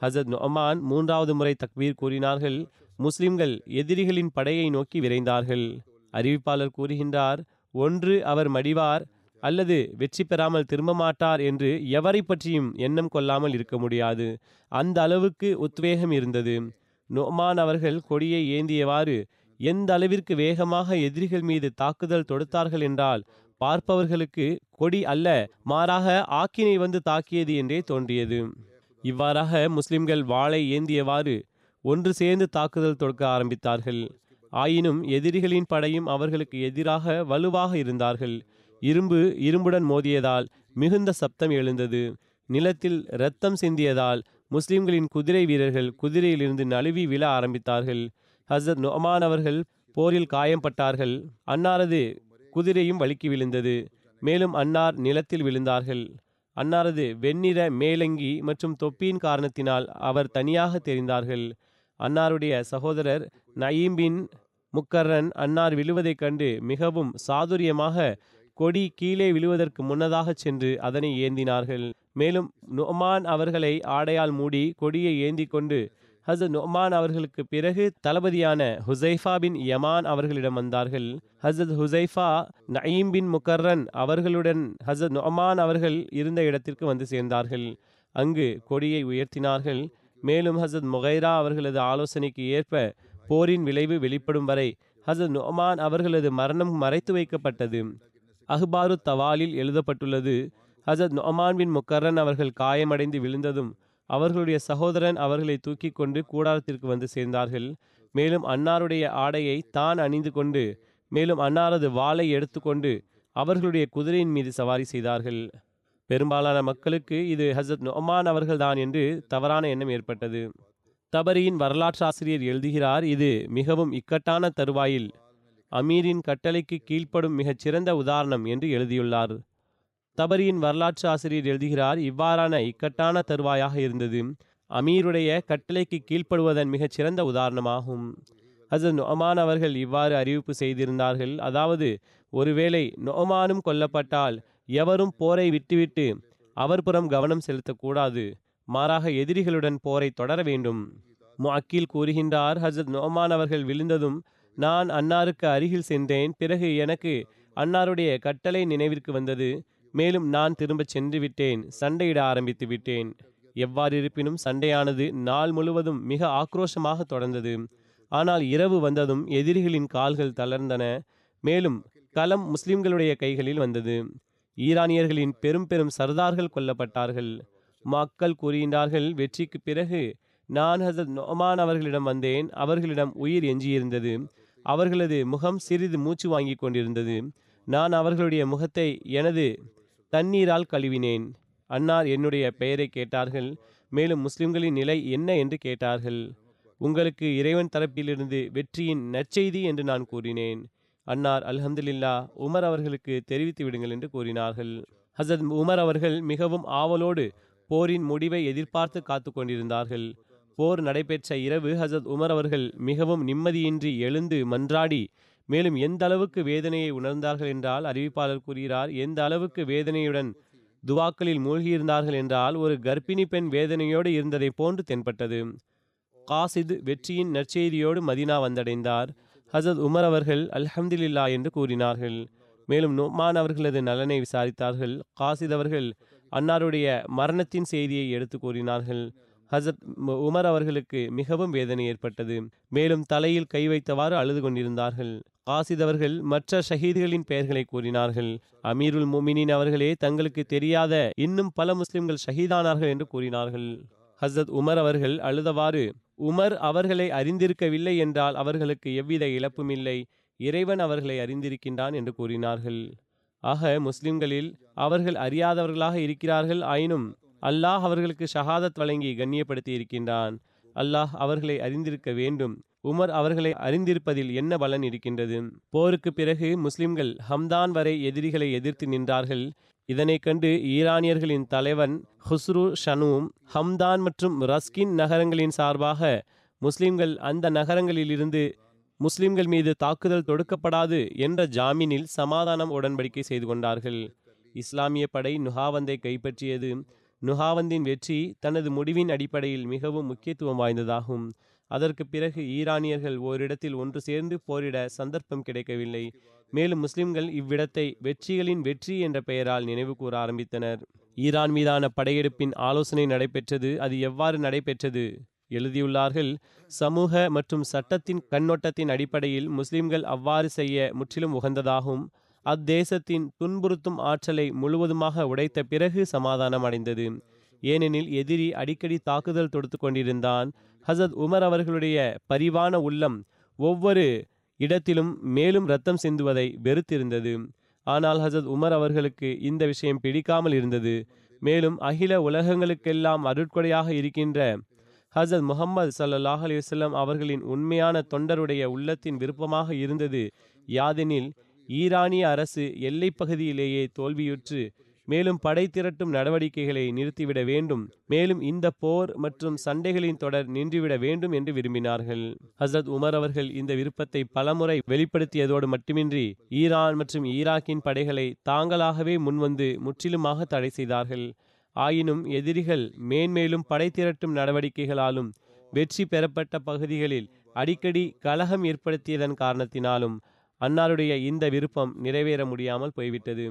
[SPEAKER 2] ஹசத் நொமான் மூன்றாவது முறை தக்பீர் கூறினார்கள் முஸ்லிம்கள் எதிரிகளின் படையை நோக்கி விரைந்தார்கள். அறிவிப்பாளர் கூறுகின்றார் ஒன்று அவர் மடிவார் அல்லது வெற்றி பெறாமல் திரும்ப மாட்டார் என்று எவரை பற்றியும் எண்ணம் கொள்ளாமல் இருக்க முடியாது. அந்த அளவுக்கு உத்வேகம் இருந்தது. நொமான் அவர்கள் கொடியை ஏந்தியவாறு எந்த அளவிற்கு வேகமாக எதிரிகள் மீது தாக்குதல் தொடுத்தார்கள் என்றால் பார்ப்பவர்களுக்கு கொடி அல்ல மாறாக ஆக்கினை வந்து தாக்கியது என்றே தோன்றியது. இவ்வாறாக முஸ்லிம்கள் வாளை ஏந்தியவாறு ஒன்று சேர்ந்து தாக்குதல் தொடுக்க ஆரம்பித்தார்கள். ஆயினும் எதிரிகளின் படையும் அவர்களுக்கு எதிராக வலுவாக இருந்தார்கள். இரும்பு இரும்புடன் மோதியதால் மிகுந்த சப்தம் எழுந்தது. நிலத்தில் இரத்தம் சிந்தியதால் முஸ்லிம்களின் குதிரை வீரர்கள் குதிரையிலிருந்து நழுவி விழ ஆரம்பித்தார்கள். ஹசரத் நொமான் அவர்கள் போரில் காயம்பட்டார்கள். அன்னாரது குதிரையும் வழுக்கி விழுந்தது. மேலும் அன்னார் நிலத்தில் விழுந்தார்கள். அன்னாரது வெண்ணிற மேலங்கி மற்றும் தொப்பியின் காரணத்தினால் அவர் தனியாக தெரிந்தார்கள். அன்னாருடைய சகோதரர் நயீம் பின் முக்கர்ரன் அன்னார் விழுவதைக் கண்டு மிகவும் சாதுரியமாக கொடி கீழே விழுவதற்கு முன்னதாக சென்று அதனை ஏந்தினார்கள். மேலும் நொமான் அவர்களை ஆடையால் மூடி கொடியை ஏந்தி கொண்டு ஹசரத் நொமான் அவர்களுக்கு பிறகு தளபதியான ஹுசைஃபா பின் யமான் அவர்களிடம் வந்தார்கள். ஹசரத் ஹுசைஃபா நயீம் பின் முக்கர்ரன் அவர்களுடன் ஹசரத் நொமான் அவர்கள் இருந்த இடத்திற்கு வந்து சேர்ந்தார்கள். அங்கு கொடியை உயர்த்தினார்கள். மேலும் ஹசரத் முகைரா அவர்களது ஆலோசனைக்கு ஏற்ப போரின் விளைவு வெளிப்படும் வரை ஹசரத் நொமான் அவர்களது மரணம் மறைத்து வைக்கப்பட்டது. அஹ்பாரு தவாலில் எழுதப்பட்டுள்ளது. ஹசரத் நொமான் பின் முக்கர்ரன் அவர்கள் காயமடைந்து விழுந்ததும் அவர்களுடைய சகோதரன் அவர்களை தூக்கி கொண்டு கூடாரத்திற்கு வந்து சேர்ந்தார்கள். மேலும் அன்னாருடைய ஆடையை தான் அணிந்து கொண்டு மேலும் அன்னாரது வாளை எடுத்துக்கொண்டு அவர்களுடைய குதிரையின் மீது சவாரி செய்தார்கள். பெரும்பாலான மக்களுக்கு இது ஹசரத் நொமான் அவர்கள்தான் என்று தவறான எண்ணம் ஏற்பட்டது. தபரியின் வரலாற்றாசிரியர் எழுதுகிறார் இது மிகவும் இக்கட்டான தருவாயில் அமீரின் கட்டளைக்கு கீழ்ப்படும் மிகச் சிறந்த உதாரணம் என்று எழுதியுள்ளார். தபரியின் வரலாற்று ஆசிரியர் எழுதுகிறார் இவ்வாறான இக்கட்டான தருவாயாக இருந்தது. அமீருடைய கட்டளைக்கு கீழ்ப்படுவதன் மிகச் சிறந்த உதாரணமாகும். ஹசரத் நொமான் அவர்கள் இவ்வாறு அறிவிப்பு செய்திருந்தார்கள். அதாவது ஒருவேளை நொமானும் கொல்லப்பட்டால் எவரும் போரை விட்டுவிட்டு அவர் புறம் கவனம் செலுத்தக்கூடாது. மாறாக எதிரிகளுடன் போரை தொடர வேண்டும். முஅக்கீல் கூறுகின்றார் ஹசரத் நொமான் அவர்கள் விழுந்ததும் நான் அன்னாருக்கு அருகில் சென்றேன். பிறகு எனக்கு அன்னாருடைய கட்டளை நினைவிற்கு வந்தது. மேலும் நான் திரும்பச் சென்று விட்டேன் சண்டையிட ஆரம்பித்து விட்டேன். எவ்வாறு இருப்பினும் சண்டையானது நாள் முழுவதும் மிக ஆக்ரோஷமாக தொடர்ந்தது. ஆனால் இரவு வந்ததும் எதிரிகளின் கால்கள் தளர்ந்தன. மேலும் களம் முஸ்லிம்களுடைய கைகளில் வந்தது. ஈரானியர்களின் பெரும் பெரும் சர்தார்கள் கொல்லப்பட்டார்கள். மக்கள் கூறுகின்றார்கள் வெற்றிக்கு பிறகு நான் ஹசத் நொமான் அவர்களிடம் வந்தேன். அவர்களிடம் உயிர் எஞ்சியிருந்தது. அவர்களது முகம் சிறிது மூச்சு வாங்கி கொண்டிருந்தது. நான் அவர்களுடைய முகத்தை எனது தண்ணீரால் கழுவினேன். அன்னார் என்னுடைய பெயரை கேட்டார்கள். மேலும் முஸ்லிம்களின் நிலை என்ன என்று கேட்டார்கள். உங்களுக்கு இறைவன் தரப்பிலிருந்து வெற்றியின் நற்செய்தி என்று நான் கூறினேன். அன்னார் அல்ஹம்துலில்லா உமர் அவர்களுக்கு தெரிவித்து விடுங்கள் என்று கூறினார்கள். ஹசத் உமர் அவர்கள் மிகவும் ஆவலோடு போரின் முடிவை எதிர்பார்த்து காத்து கொண்டிருந்தார்கள். போர் நடைபெற்ற இரவு ஹசத் உமர் அவர்கள் மிகவும் நிம்மதியின்றி எழுந்து மன்றாடி மேலும் எந்த அளவுக்கு வேதனையை உணர்ந்தார்கள் என்றால் அறிவிப்பாளர் கூறுகிறார் எந்த அளவுக்கு வேதனையுடன் துவாக்களில் மூழ்கியிருந்தார்கள் என்றால் ஒரு கர்ப்பிணி பெண் வேதனையோடு இருந்ததை போன்று தென்பட்டது. காசித் வெற்றியின் நற்செய்தியோடு மதினா வந்தடைந்தார். ஹசத் உமர் அவர்கள் அல்ஹம்துலில்லா என்று கூறினார்கள். மேலும் நொமான் அவர்களது நலனை விசாரித்தார்கள். காசித் அவர்கள் அன்னாருடைய மரணத்தின் செய்தியை எடுத்து கூறினார்கள். ஹசரத் உமர் அவர்களுக்கு மிகவும் வேதனை ஏற்பட்டது. மேலும் தலையில் கை வைத்தவாறு அழுது கொண்டிருந்தார்கள். காசித் அவர்கள் மற்ற ஷஹீதுகளின் பெயர்களை கூறினார்கள். அமீருல் முமினின் அவர்களே தங்களுக்கு தெரியாத இன்னும் பல முஸ்லிம்கள் ஷஹீதானார்கள் என்று கூறினார்கள். ஹசரத் உமர் அவர்கள் அழுதவாறு உமர் அவர்களை அறிந்திருக்கவில்லை என்றால் அவர்களுக்கு எவ்வித இழப்பும் இல்லை இறைவன் அவர்களை அறிந்திருக்கின்றான் என்று கூறினார்கள். ஆக முஸ்லிம்களில் அவர்கள் அறியாதவர்களாக இருக்கிறார்கள். ஆயினும் அல்லாஹ் அவர்களுக்கு ஷஹாதத் வழங்கி கண்ணியப்படுத்தி இருக்கின்றான் அல்லாஹ் அவர்களை அறிந்திருக்க வேண்டும். உமர் அவர்களை அறிந்திருப்பதில் என்ன பலன் இருக்கின்றது? போருக்கு பிறகு முஸ்லிம்கள் ஹம்தான் வரை எதிரிகளை எதிர்த்து நின்றார்கள். இதனை கண்டு ஈரானியர்களின் தலைவன் ஹுஸ்ரு ஷனூம் ஹம்தான் மற்றும் ரஸ்கின் நகரங்களின் சார்பாக முஸ்லிம்கள் அந்த நகரங்களிலிருந்து முஸ்லிம்கள் மீது தாக்குதல் தொடுக்கப்படாது என்ற ஜாமீனில் சமாதானம் உடன்படிக்கை செய்து கொண்டார்கள். இஸ்லாமிய படை நுஹாவந்தை கைப்பற்றியது நுஹாவந்தின் வெற்றி தனது முடிவின் அடிப்படையில் மிகவும் முக்கியத்துவம் வாய்ந்ததாகும். அதற்கு பிறகு ஈரானியர்கள் ஓரிடத்தில் ஒன்று சேர்ந்து போரிட சந்தர்ப்பம் கிடைக்கவில்லை. மேலும் முஸ்லிம்கள் இவ்விடத்தை வெற்றிகளின் வெற்றி என்ற பெயரால் நினைவு கூற ஆரம்பித்தனர். ஈரான் மீதான படையெடுப்பின் ஆலோசனை நடைபெற்றது. அது எவ்வாறு நடைபெற்றது? எழுதியுள்ளார்கள் சமூக மற்றும் சட்டத்தின் கண்ணோட்டத்தின் அடிப்படையில் முஸ்லிம்கள் அவ்வாறு செய்ய முற்றிலும் உகந்ததாகும். அத்தேசத்தின் துன்புறுத்தும் ஆற்றலை முழுவதுமாக உடைத்த பிறகு சமாதானம் அடைந்தது ஏனெனில் எதிரி அடிக்கடி தாக்குதல் தொடுத்து கொண்டிருந்தான். ஹசத் உமர் அவர்களுடைய பரிவான உள்ளம் ஒவ்வொரு இடத்திலும் மேலும் ரத்தம் சிந்துவதை வெறுத்திருந்தது. ஆனால் ஹசத் உமர் அவர்களுக்கு இந்த விஷயம் பிடிக்காமல் இருந்தது. மேலும் அகில உலகங்களுக்கெல்லாம் அருட்கொடையாக இருக்கின்ற ஹசத் முகமது சல்லாஹ் அலிவசல்லம் அவர்களின் உண்மையான தொண்டருடைய உள்ளத்தின் விருப்பமாக இருந்தது. யாதெனில் ஈரானிய அரசு எல்லைப் பகுதியிலேயே தோல்வியுற்று மேலும் படை திரட்டும் நடவடிக்கைகளை நிறுத்திவிட வேண்டும். மேலும் இந்த போர் மற்றும் சண்டைகளின் தொடர் நின்றுவிட வேண்டும் என்று விரும்பினார்கள். ஹசரத் உமர் அவர்கள் இந்த விருப்பத்தை பலமுறை வெளிப்படுத்தியதோடு மட்டுமின்றி ஈரான் மற்றும் ஈராக்கின் படைகளை தாங்களாகவே முன்வந்து முற்றிலுமாக தடை செய்தார்கள். ஆயினும் எதிரிகள் மேன்மேலும் படை திரட்டும் நடவடிக்கைகளாலும் வெற்றி பெறப்பட்ட பகுதிகளில் அடிக்கடி கலகம் ஏற்படுத்தியதன் காரணத்தினாலும் அன்னாருடைய இந்த விருப்பம் நிறைவேற முடியாமல் போய்விட்டது.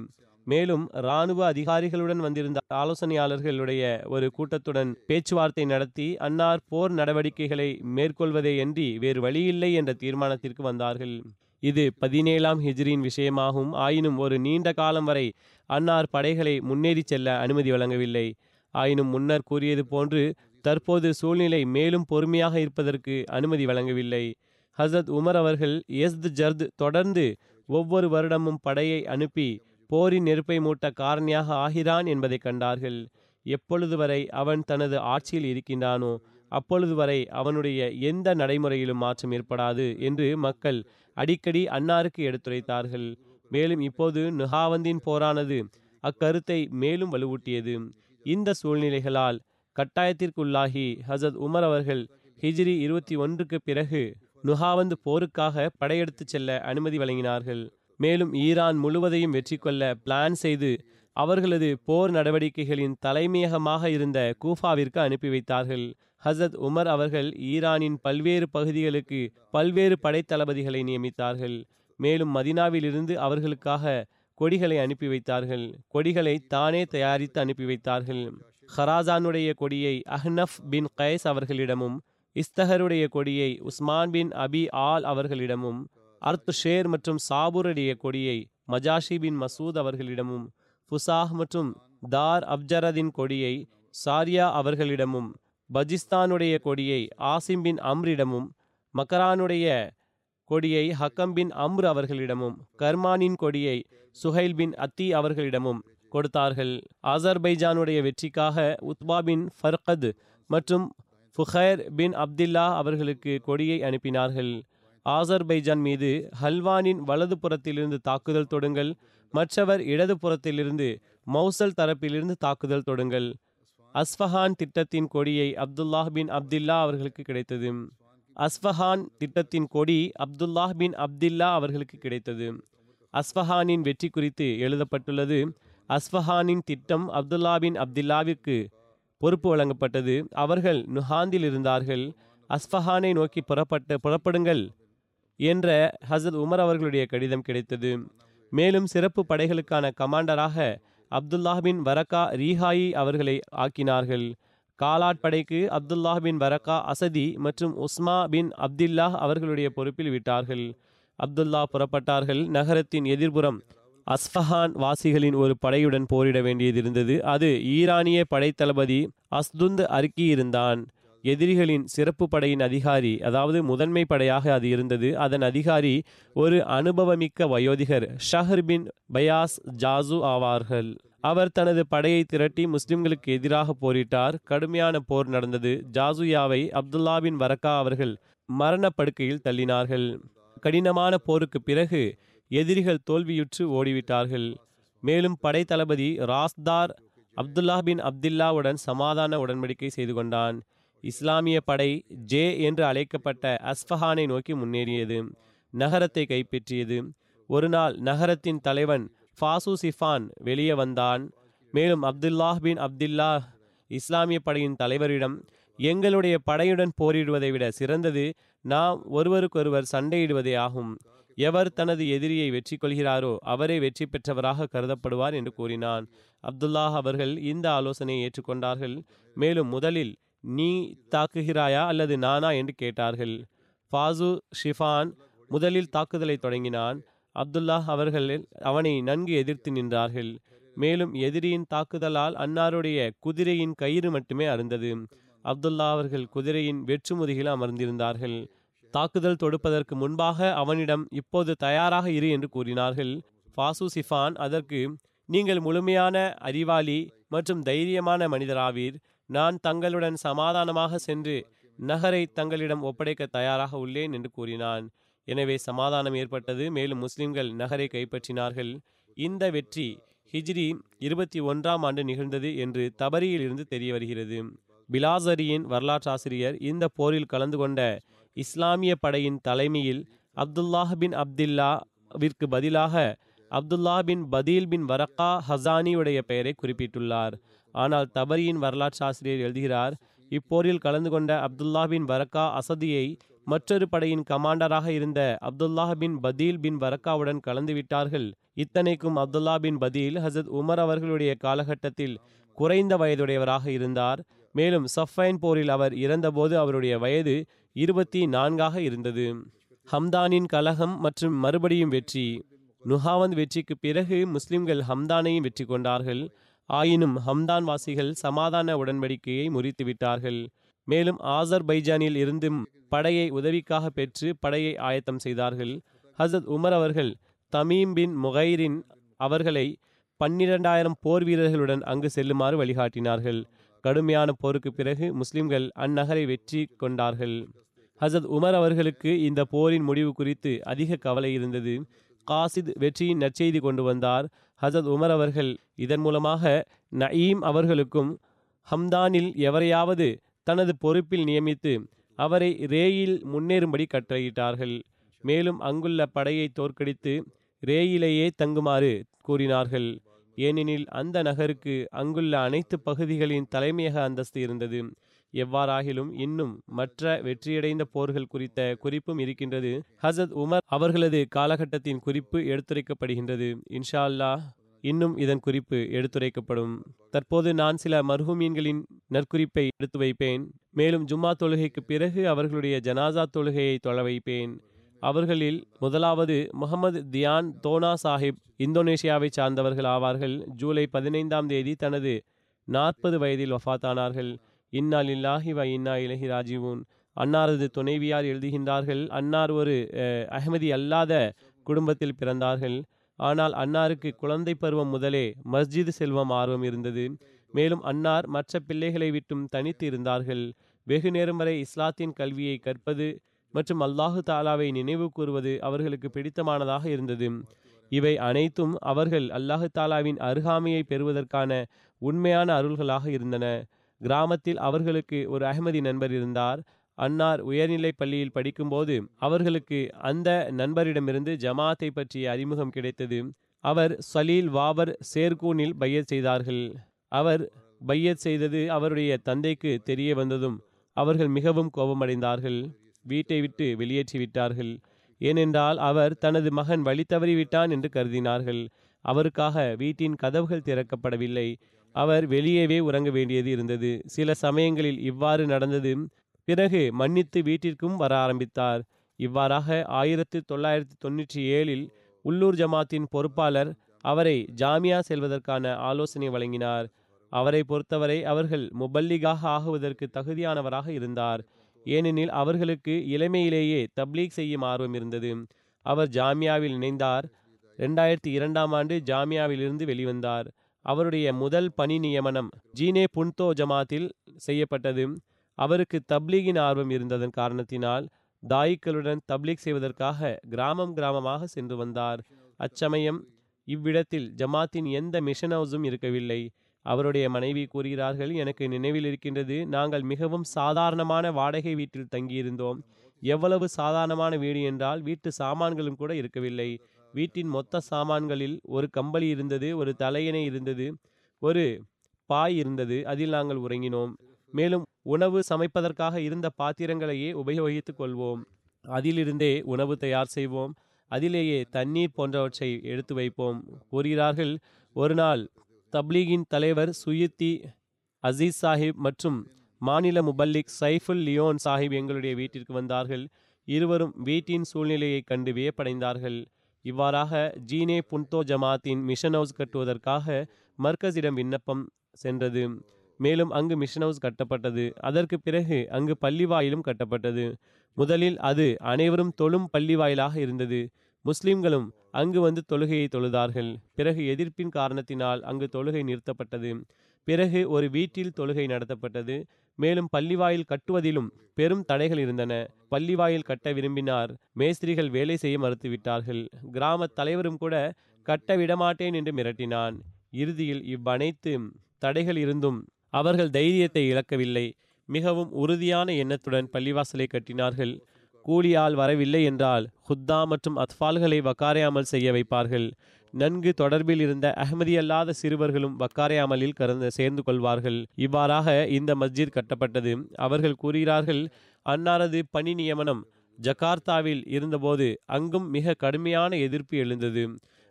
[SPEAKER 2] மேலும் இராணுவ அதிகாரிகளுடன் வந்திருந்த ஆலோசனையாளர்களுடைய ஒரு கூட்டத்துடன் பேச்சுவார்த்தை நடத்தி அன்னார் போர் நடவடிக்கைகளை மேற்கொள்வதே அன்றி வேறு வழியில்லை என்ற தீர்மானத்திற்கு வந்தார்கள். இது பதினேழாம் ஹிஜ்ரியின் விஷயமாகும். ஆயினும் ஒரு நீண்ட காலம் வரை அன்னார் படைகளை முன்னேறி செல்ல அனுமதி வழங்கவில்லை. ஆயினும் முன்னர் கூறியது போன்று தற்போது சூழ்நிலை மேலும் பொறுமையாக இருப்பதற்கு அனுமதி வழங்கவில்லை. ஹசரத் உமர் அவர்கள் எஸ்த் ஜர்த் தொடர்ந்து ஒவ்வொரு வருடமும் படையை அனுப்பி போரின் நெருப்பை மூட்ட காரணியாக ஆகிறான் என்பதை கண்டார்கள். எப்பொழுது வரை அவன் தனது ஆட்சியில் இருக்கின்றானோ அப்பொழுது வரை அவனுடைய எந்த நடைமுறையிலும் மாற்றம் ஏற்படாது என்று மக்கள் அடிக்கடி அன்னாருக்கு எடுத்துரைத்தார்கள். மேலும் இப்போது நுஹாவந்தின் போரானது அக்கருத்தை மேலும் வலுவூட்டியது. இந்த சூழ்நிலைகளால் கட்டாயத்திற்குள்ளாகி ஹசத் உமர் அவர்கள் ஹிஜ்ரி இருபத்தி ஒன்றுக்கு பிறகு நுஹாவந்து போருக்காக படையெடுத்துச் செல்ல அனுமதி வழங்கினார்கள். மேலும் ஈரான் முழுவதையும் வெற்றி கொள்ள பிளான் செய்து அவர்களது போர் நடவடிக்கைகளின் தலைமையகமாக இருந்த கூஃபாவிற்கு அனுப்பி வைத்தார்கள். ஹசத் உமர் அவர்கள் ஈரானின் பல்வேறு பகுதிகளுக்கு பல்வேறு படைத்தளபதிகளை நியமித்தார்கள். மேலும் மதினாவிலிருந்து அவர்களுக்காக கொடிகளை அனுப்பி வைத்தார்கள். கொடிகளை தானே தயாரித்து அனுப்பி வைத்தார்கள். ஹராசானுடைய கொடியை அஹ்னஃப் பின் கைஸ் அவர்களிடமும் இஸ்தகருடைய கொடியை உஸ்மான் பின் அபி ஆல் அவர்களிடமும் அர்த் ஷேர் மற்றும் சாபுருடைய கொடியை மஜாஷி பின் மசூத் அவர்களிடமும் ஃபுசாஹ் மற்றும் தார் அப்ஜரதின் கொடியை சாரியா அவர்களிடமும் பஜிஸ்தானுடைய கொடியை ஆசிம் பின் அம்ரிடமும் மக்கரானுடைய கொடியை ஹக்கம் பின் அம்ரு அவர்களிடமும் கர்மானின் கொடியை சுஹைல் பின் அத்தி அவர்களிடமும் கொடுத்தார்கள். அசர்பைஜானுடைய வெற்றிக்காக உத்பா பின் ஃபர்கத் மற்றும் ஃபுஹைர் பின் அப்துல்லா அவர்களுக்கு கொடியை அனுப்பினார்கள். ஆசர்பைஜான் மீது ஹல்வானின் வலது புறத்திலிருந்து தாக்குதல் தொடுங்கள் மற்றவர் இடது புறத்திலிருந்து மௌசல் தரப்பிலிருந்து தாக்குதல் தொடுங்கள். அஸ்ஃபஹான் திட்டத்தின் கொடியை அப்துல்லாஹ் பின் அப்துல்லா அவர்களுக்கு கிடைத்தது. அஸ்ஃபஹான் திட்டத்தின் கொடி அப்துல்லாஹ் பின் அப்துல்லா அவர்களுக்கு கிடைத்தது. அஸ்ஃபஹானின் வெற்றி குறித்து எழுதப்பட்டுள்ளது. அஸ்ஃபஹானின் திட்டம் அப்துல்லா பின் அப்துல்லாவிற்கு பொறுப்பு வழங்கப்பட்டது. அவர்கள் நுஹாந்தில் இருந்தார்கள். அஸ்ஃபஹானை நோக்கி புறப்பட்ட புறப்படுங்கள் என்ற ஹசத் உமர் அவர்களுடைய கடிதம் கிடைத்தது. மேலும் சிறப்பு படைகளுக்கான கமாண்டராக அப்துல்லாஹ் பின் வரக்கா ரீஹாயி அவர்களை ஆக்கினார்கள். காலாட் படைக்கு அப்துல்லாஹ் பின் வரக்கா அசதி மற்றும் உஸ்மா பின் அப்துல்லாஹ் அவர்களுடைய பொறுப்பில் விட்டார்கள். அப்துல்லா புறப்பட்டார்கள். நகரத்தின் எதிர்புறம் அஸ்ஃபஹான் வாசிகளின் ஒரு படையுடன் போரிட வேண்டியதிருந்தது. அது ஈரானிய படைத்தளபதி அஸ்துந்த் அருக்கி இருந்தான். எதிரிகளின் சிறப்பு படையின் அதிகாரி அதாவது முதன்மை படையாக அது இருந்தது. அதன் அதிகாரி ஒரு அனுபவமிக்க வயோதிகர் ஷஹர் பின் பயாஸ் ஜாசு ஆவார்கள். அவர் தனது படையை திரட்டி முஸ்லிம்களுக்கு எதிராக போரிட்டார். கடுமையான போர் நடந்தது. ஜாசுயாவை அப்துல்லா பின் வரக்கா அவர்கள் மரணப்படுக்கையில் தள்ளினார்கள். கடினமான போருக்கு பிறகு எதிரிகள் தோல்வியுற்று ஓடிவிட்டார்கள். மேலும் படை தளபதி ராஸ்தார் அப்துல்லா பின் அப்துல்லாவுடன் சமாதான உடன்படிக்கை செய்து கொண்டான். இஸ்லாமிய படை ஜே என்று அழைக்கப்பட்ட அஸ்ஃபஹானை நோக்கி முன்னேறியது. நகரத்தை கைப்பற்றியது. ஒரு நாள் நகரத்தின் தலைவன் ஃபாசு சிஃபான் வெளியே வந்தான். மேலும் அப்துல்லாஹ் பின் அப்துல்லா இஸ்லாமிய படையின் தலைவரிடம் எங்களுடைய படையுடன் போரிடுவதை விட சிறந்தது. நாம் ஒருவருக்கொருவர் சண்டையிடுவதே ஆகும். எவர் தனது எதிரியை வெற்றி கொள்கிறாரோ அவரே வெற்றி பெற்றவராக கருதப்படுவார் என்று கூறினான். அப்துல்லாஹ் அவர்கள் இந்த ஆலோசனையை ஏற்றுக்கொண்டார்கள். மேலும் முதலில் நீ தாக்குகிறாயா அல்லது நானா? என்று கேட்டார்கள். ஃபாசு ஷிஃபான் முதலில் தாக்குதலை தொடங்கினான். அப்துல்லாஹ் அவர்கள் அவனை நன்கு எதிர்த்து நின்றார்கள். மேலும் எதிரியின் தாக்குதலால் அன்னாருடைய குதிரையின் கயிறு மட்டுமே அருந்தது. அப்துல்லா அவர்கள் குதிரையின் வெற்றுமுதுகில் அமர்ந்திருந்தார்கள். தாக்குதல் தொடுப்பதற்கு முன்பாக அவனிடம் இப்போது தயாராக இரு என்று கூறினார்கள். ஃபாசு சிஃபான் அதற்கு நீங்கள் முழுமையான அறிவாளி மற்றும் தைரியமான மனிதராவீர். நான் தங்களுடன் சமாதானமாக சென்று நகரை தங்களிடம் ஒப்படைக்க தயாராக உள்ளேன் என்று கூறினான். எனவே சமாதானம் ஏற்பட்டது. மேலும் முஸ்லிம்கள் நகரை கைப்பற்றினார்கள். இந்த வெற்றி ஹிஜ்ரி இருபத்தி ஒன்றாம் ஆண்டு நிகழ்ந்தது என்று தபரியிலிருந்து தெரிய வருகிறது பிலாசரியின் வரலாற்றாசிரியர் இந்த போரில் கலந்து கொண்ட இஸ்லாமிய படையின் தலைமையில் அப்துல்லாஹ் பின் அப்துல்லாவிற்கு பதிலாக அப்துல்லா பின் பதீல் பின் வரக்கா ஹசானியுடைய பெயரை குறிப்பிட்டுள்ளார். ஆனால் தபரியின் வரலாற்று ஆசிரியர் எழுதுகிறார் இப்போரில் கலந்து கொண்ட அப்துல்லா பின் வரக்கா அசதியை மற்றொரு படையின் கமாண்டராக இருந்த அப்துல்லாஹ் பின் பதீல் பின் வரக்காவுடன் கலந்து விட்டார்கள். இத்தனைக்கும் அப்துல்லா பின் பதீல் ஹசத் உமர் அவர்களுடைய காலகட்டத்தில் குறைந்த வயதுடையவராக இருந்தார். மேலும் சஃபைன் போரில் அவர் இறந்தபோது அவருடைய வயது இருபத்தி நான்காக இருந்தது. ஹம்தானின் கலகம் மற்றும் மறுபடியும் வெற்றி. நுஹாவந்த் வெற்றிக்கு பிறகு முஸ்லிம்கள் ஹம்தானையும் வெற்றி கொண்டார்கள். ஆயினும் ஹம்தான் வாசிகள் சமாதான உடன்படிக்கையை முறித்து விட்டார்கள். மேலும் ஆசர்பைஜானில் இருந்தும் படையை உதவிக்காக பெற்று படையை ஆயத்தம் செய்தார்கள். ஹசத் உமர் அவர்கள் தமீம் பின் முகைரின் அவர்களை பன்னிரண்டாயிரம் போர் வீரர்களுடன் அங்கு செல்லுமாறு வழிகாட்டினார்கள். கடுமையான போருக்கு பிறகு முஸ்லிம்கள் அந்நகரை வெற்றி கொண்டார்கள். ஹசத் உமர் அவர்களுக்கு இந்த போரின் முடிவு குறித்து அதிக கவலை இருந்தது. காசித் வெற்றியின் நற்செய்தி கொண்டு வந்தார். ஹசத் உமர் அவர்கள் இதன் மூலமாக நயீம் அவர்களுக்கும் ஹம்தானில் எவரையாவது தனது பொறுப்பில் நியமித்து அவரை ரேயில் முன்னேறும்படி கட்டளையிட்டார்கள். மேலும் அங்குள்ள படையை தோற்கடித்து ரேயிலேயே தங்குமாறு கூறினார்கள். ஏனெனில் அந்த நகருக்கு அங்குள்ள அனைத்து பகுதிகளின் தலைமையக அந்தஸ்து இருந்தது. எவ்வாறாகிலும் இன்னும் மற்ற வெற்றியடைந்த போர்கள் குறித்த குறிப்பும் இருக்கின்றது. ஹசத் உமர் அவர்களது காலகட்டத்தின் குறிப்பு எடுத்துரைக்கப்படுகின்றது. இன்ஷா அல்லாஹ் இன்னும் இதன் குறிப்பு எடுத்துரைக்கப்படும். தற்போது நான் சில மர்ஹூமீன்களின் நற்குறிப்பை எடுத்து வைப்பேன். மேலும் ஜும்மா தொழுகைக்கு பிறகு அவர்களுடைய ஜனாசா தொழுகையை தொழ வைப்பேன். அவர்களில் முதலாவது முகமது தியான் தோனா சாஹிப் இந்தோனேஷியாவை சார்ந்தவர்கள் ஆவார்கள். ஜூலை பதினைந்தாம் தேதி தனது நாற்பது வயதில் வஃபாத்தானார்கள் இன்னா லில்லாஹி வ இன்னா இலஹி ராஜீவூன் அன்னாரது துணைவியார் எழுதுகின்றார்கள். அன்னார் ஒரு அஹ், அல்லாத குடும்பத்தில் பிறந்தார்கள். ஆனால் அன்னாருக்கு குழந்தை பருவம் முதலே மஸ்ஜித் செல்வம் ஆர்வம் இருந்தது. மேலும் அன்னார் மற்ற பிள்ளைகளை விட்டும் தனித்து இருந்தார்கள். வெகு நேரம் வரை இஸ்லாத்தின் கல்வியை கற்பது மற்றும் அல்லாஹு தாலாவை நினைவு கூறுவது அவர்களுக்கு பிடித்தமானதாக இருந்தது. இவை அனைத்தும் அவர்கள் அல்லாஹு தாலாவின் அருகாமையை பெறுவதற்கான உண்மையான அருள்களாக இருந்தன. கிராமத்தில் அவர்களுக்கு ஒரு அகமதி நண்பர் இருந்தார். அன்னார் உயர்நிலைப் பள்ளியில் படிக்கும்போது அவர்களுக்கு அந்த நண்பரிடமிருந்து ஜமாத்தை பற்றிய அறிமுகம் கிடைத்தது. அவர் சலீல் வாவர் சேர்கூனில் பையத் செய்தார்கள். அவர் பையத் செய்தது அவருடைய தந்தைக்கு தெரிய வந்ததும் அவர்கள் மிகவும் கோபமடைந்தார்கள். வீட்டை விட்டு வெளியேற்றி விட்டார்கள். ஏனென்றால் அவர் தனது மகன் வழி தவறிவிட்டான் என்று கருதினார்கள். அவருக்காக வீட்டின் கதவுகள் திறக்கப்படவில்லை. அவர் வெளியேவே உறங்க வேண்டியது இருந்தது. சில சமயங்களில் இவ்வாறு நடந்தது. பிறகு மன்னித்து வீட்டிற்கும் வர ஆரம்பித்தார். இவ்வாறாக ஆயிரத்து தொள்ளாயிரத்தி தொண்ணூற்றி ஏழில் உள்ளூர் ஜமாத்தின் பொறுப்பாளர் அவரை ஜாமியா செல்வதற்கான ஆலோசனை வழங்கினார். அவரை பொறுத்தவரை அவர்கள் முபல்லிகாக ஆகுவதற்கு தகுதியானவராக இருந்தார். ஏனெனில் அவர்களுக்கு இளமையிலேயே தப்லீக் செய்யும் ஆர்வம் இருந்தது. அவர் ஜாமியாவில் இணைந்தார். ரெண்டாயிரத்தி இரண்டாம் ஆண்டு ஜாமியாவிலிருந்து வெளிவந்தார். அவருடைய முதல் பணி நியமனம் ஜீனே புன்தோ ஜமாத்தில் செய்யப்பட்டது. அவருக்கு தப்லீகின் ஆர்வம் இருந்ததன் காரணத்தினால் தாயிக்களுடன் தப்லீக் செய்வதற்காக கிராமம் கிராமமாக சென்று வந்தார். அச்சமயம் இவ்விடத்தில் ஜமாத்தின் எந்த மிஷன் ஹவுஸும் இருக்கவில்லை. அவருடைய மனைவி கூறுகிறார்கள் எனக்கு நினைவில் இருக்கின்றது நாங்கள் மிகவும் சாதாரணமான வாடகை வீட்டில் தங்கியிருந்தோம். எவ்வளவு சாதாரணமான வீடு என்றால் வீட்டு சாமான்களும் கூட இருக்கவில்லை. வீட்டின் மொத்த சாமான்களில் ஒரு கம்பளி இருந்தது ஒரு தலையணை இருந்தது ஒரு பாய் இருந்தது அதில் நாங்கள் உறங்கினோம். மேலும் உணவு சமைப்பதற்காக இருந்த பாத்திரங்களையே உபயோகித்துக் கொள்வோம். அதிலிருந்தே உணவு தயார் செய்வோம். அதிலேயே தண்ணீர் போன்றவற்றை எடுத்து வைப்போம். கூறுகிறார்கள் ஒரு நாள் தப்லீகின் தலைவர் சுயுத்தி அசீஸ் சாஹிப் மற்றும் மாநில முபல்லிக் சைஃபுல் லியோன் சாஹிப் எங்களுடைய வீட்டிற்கு வந்தார்கள். இருவரும் வீட்டின் சூழ்நிலையைக் கண்டு வியப்படைந்தார்கள். இவ்வாறாக ஜீனே புன்தோ ஜமாத்தின் மிஷன் ஹவுஸ் கட்டுவதற்காக மர்கஸிடம் விண்ணப்பம் சென்றது. மேலும் அங்கு மிஷன் ஹவுஸ் கட்டப்பட்டது. அதற்கு பிறகு அங்கு பள்ளிவாயிலும் கட்டப்பட்டது. முதலில் அது அனைவரும் தொழும் பள்ளிவாயிலாக இருந்தது. முஸ்லிம்களும் அங்கு வந்து தொழுகையை தொழுதார்கள். பிறகு எதிர்ப்பின் காரணத்தினால் அங்கு தொழுகை நிறுத்தப்பட்டது. பிறகு ஒரு வீட்டில் தொழுகை நடத்தப்பட்டது. மேலும் பள்ளிவாயில் கட்டுவதிலும் பெரும் தடைகள் இருந்தன. பள்ளிவாயில் கட்ட விரும்பினார். மேஸ்திரிகள் வேலை செய்ய மறுத்துவிட்டார்கள். கிராம தலைவரும் கூட கட்ட விடமாட்டேன் என்று மிரட்டினான். இறுதியில் இவ்வனைத்து தடைகள் இருந்தும் அவர்கள் தைரியத்தை இழக்கவில்லை. மிகவும் உறுதியான எண்ணத்துடன் பள்ளிவாசலை கட்டினார்கள். கூலியால் வரவில்லை என்றால் ஹுத்தா மற்றும் அத்ஃபால்களை வக்காரையாமல் செய்ய வைப்பார்கள். நன்கு தொடர்பில் இருந்த அகமதியல்லாத அல்லாத சிறுவர்களும் வக்காரையாமலில் கறந்து சேர்ந்து கொள்வார்கள். இவ்வாறாக இந்த மஸ்ஜித் கட்டப்பட்டது. அவர்கள் கூறுகிறார்கள் அன்னாரது பணி நியமனம் ஜகார்த்தாவில் இருந்தபோது அங்கும் மிக கடுமையான எதிர்ப்பு எழுந்தது.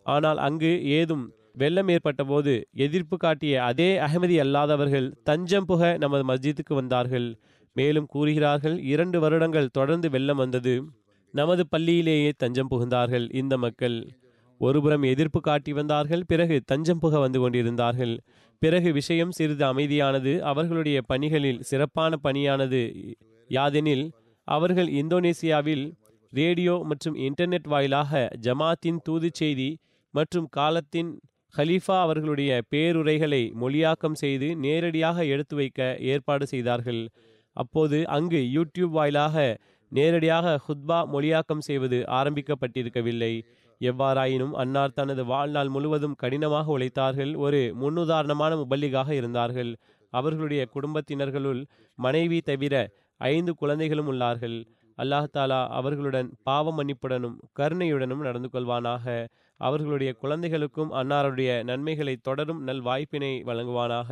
[SPEAKER 2] ஆனால் அங்கு ஏதும் வெள்ளம் ஏற்பட்ட போது எதிர்ப்பு காட்டிய அதே அகமதி அல்லாதவர்கள் தஞ்சம் புக நமது மஸ்ஜித்துக்கு வந்தார்கள். மேலும் கூறுகிறார்கள் இரண்டு வருடங்கள் தொடர்ந்து வெள்ளம் வந்தது. நமது பள்ளியிலேயே தஞ்சம் புகுந்தார்கள் இந்த மக்கள். ஒருபுறம் எதிர்ப்பு காட்டி வந்தார்கள் பிறகு தஞ்சம் புக வந்து கொண்டிருந்தார்கள். பிறகு விஷயம் சிறிது அமைதியானது அவர்களுடைய பணிகளில் சிறப்பான பணியானது. யாதெனில் அவர்கள் இந்தோனேசியாவில் ரேடியோ மற்றும் இன்டர்நெட் வாயிலாக ஜமாத்தின் தூது செய்தி மற்றும் காலத்தின் ஹலீஃபா அவர்களுடைய பேருரைகளை மொழியாக்கம் செய்து நேரடியாக எடுத்து வைக்க ஏற்பாடு செய்தார்கள். அப்போது அங்கு யூடியூப் வாயிலாக நேரடியாக ஹுத்பா மொழியாக்கம் செய்வது ஆரம்பிக்கப்பட்டிருக்கவில்லை. எவ்வாறாயினும் அன்னார் தனது வாழ்நாள் முழுவதும் கடினமாக உழைத்தார்கள். ஒரு முன்னுதாரணமான முபல்லிகாக இருந்தார்கள். அவர்களுடைய குடும்பத்தினர்களுள் மனைவி தவிர ஐந்து குழந்தைகளும் உள்ளார்கள். அல்லாஹ் தாலா அவர்களுடன் பாவ மன்னிப்புடனும் கருணையுடனும் நடந்து கொள்வானாக. அவர்களுடைய குழந்தைகளுக்கும் அன்னாருடைய நன்மைகளை தொடரும் நல் வாய்ப்பினை வழங்குவானாக.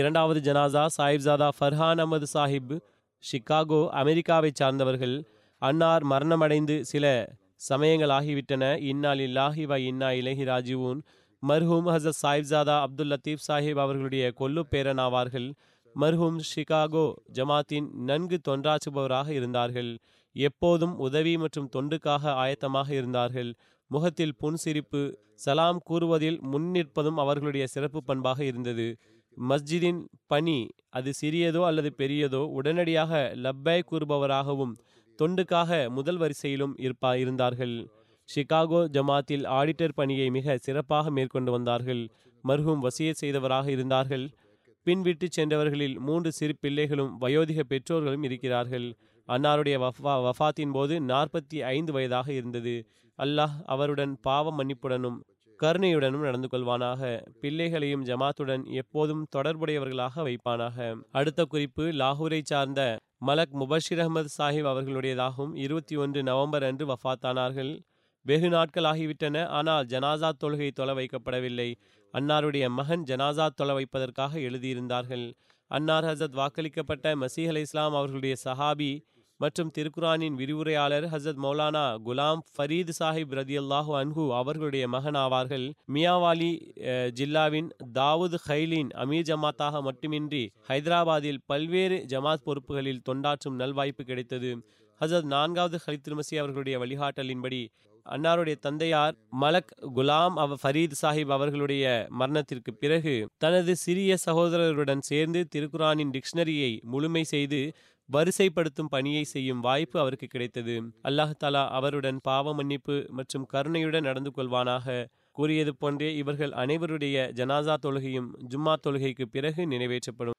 [SPEAKER 2] இரண்டாவது ஜனாசா சாஹிப்ஜாதா ஃபர்ஹான் அமது சாஹிப் சிகாகோ அமெரிக்காவை சார்ந்தவர்கள். அன்னார் மரணமடைந்து சில சமயங்கள் ஆகிவிட்டன இன்னால் இல்லாஹி வ இன்னா இலஹி ராஜீவூன் மர்ஹூம் ஹசத் சாஹிப்ஜாதா அப்துல் லத்தீப் சாஹிப் அவர்களுடைய கொல்லு பேரனாவார்கள். மர்ஹூம் ஷிகாகோ ஜமாத்தின் நன்கு தொன்றாற்றுபவராக இருந்தார்கள். எப்போதும் உதவி மற்றும் தொண்டுக்காக ஆயத்தமாக இருந்தார்கள். முகத்தில் புன்சிரிப்பு சலாம் கூறுவதில் முன்னிற்பதும் அவர்களுடைய சிறப்பு பண்பாக இருந்தது. மஸ்ஜிதின் பணி அது சிறியதோ அல்லது பெரியதோ உடனடியாக லப்பை கூறுபவராகவும் தொண்டுக்காக முதல் வரிசையிலும் இருப்பா இருந்தார்கள். சிகாகோ ஜமாத்தில் ஆடிட்டர் பணியை மிக சிறப்பாக மேற்கொண்டு வந்தார்கள். மருகும் வசிய செய்தவராக இருந்தார்கள். பின்விட்டு சென்றவர்களில் மூன்று சிறு பிள்ளைகளும் வயோதிக பெற்றோர்களும் இருக்கிறார்கள். அன்னாருடைய வஃபா வஃபாத்தின் போது நாற்பத்தி ஐந்து வயதாக இருந்தது. அல்லாஹ் அவருடன் பாவ மன்னிப்புடனும் கருணையுடனும் நடந்து கொள்வானாக. பிள்ளைகளையும் ஜமாத்துடன் எப்போதும் தொடர்புடையவர்களாக வைப்பானாக. அடுத்த குறிப்பு லாகூரை சார்ந்த மலக் முபஷிர் அஹமது சாஹிப் அவர்களுடையதாகவும் இருபத்தி ஒன்று நவம்பர் அன்று வஃபாத்தானார்கள். வெகு நாட்கள் ஆகிவிட்டன. ஆனால் ஜனாசா தொழுகை தொலை வைக்கப்படவில்லை. அன்னாருடைய மகன் ஜனாசா தொலை வைப்பதற்காக எழுதியிருந்தார்கள். அன்னார் ஹசத் வாக்களிக்கப்பட்ட மசீஹ் அலி இஸ்லாம் அவர்களுடைய சஹாபி மற்றும் திருக்குரானின் விரிவுரையாளர் ஹசத் மௌலானா குலாம் ஃபரீத் சாஹிப் ரதியல்லாஹு அன்ஹு அவர்களுடைய மகன் ஆவார்கள். மியாவாலி ஜில்லாவின் தாவூத் ஹைலின் அமீர் ஜமாத்தாக மட்டுமின்றி ஹைதராபாத்தில் பல்வேறு ஜமாத் பொறுப்புகளில் தொண்டாற்றும் நல்வாய்ப்பு கிடைத்தது. ஹசத் நான்காவது ஹலித் திருமசி அவர்களுடைய வழிகாட்டலின்படி அன்னாருடைய தந்தையார் மலக் குலாம் அவ ஃபரீத் சாஹிப் அவர்களுடைய மரணத்திற்கு பிறகு தனது சிறிய சகோதரருடன் சேர்ந்து திருக்குரானின் டிக்ஷனரியை முழுமை செய்து வரிசைப்படுத்தும் பணியை செய்யும் வாய்ப்பு அவருக்கு கிடைத்தது. அல்லாஹ் தலா அவருடன் பாவ மன்னிப்பு மற்றும் கருணையுடன் நடந்து கொள்வானாக. கூறியது போன்றே இவர்கள் அனைவருடைய ஜனாசா தொழுகையும் ஜும்மா தொழுகைக்கு பிறகு நிறைவேற்றப்படும்.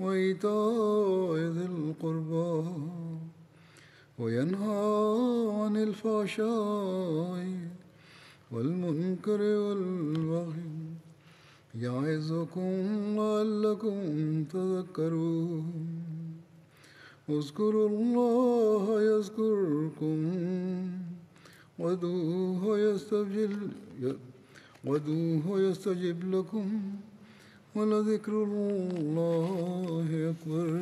[SPEAKER 1] وإيتاء ذي القربى وينهى عن الفحشاء والمنكر والبغي يعظكم لعلكم تذكرون. اذكروا الله يذكركم وادعوه يستجب يستجب لكم. ولذكر الله أكبر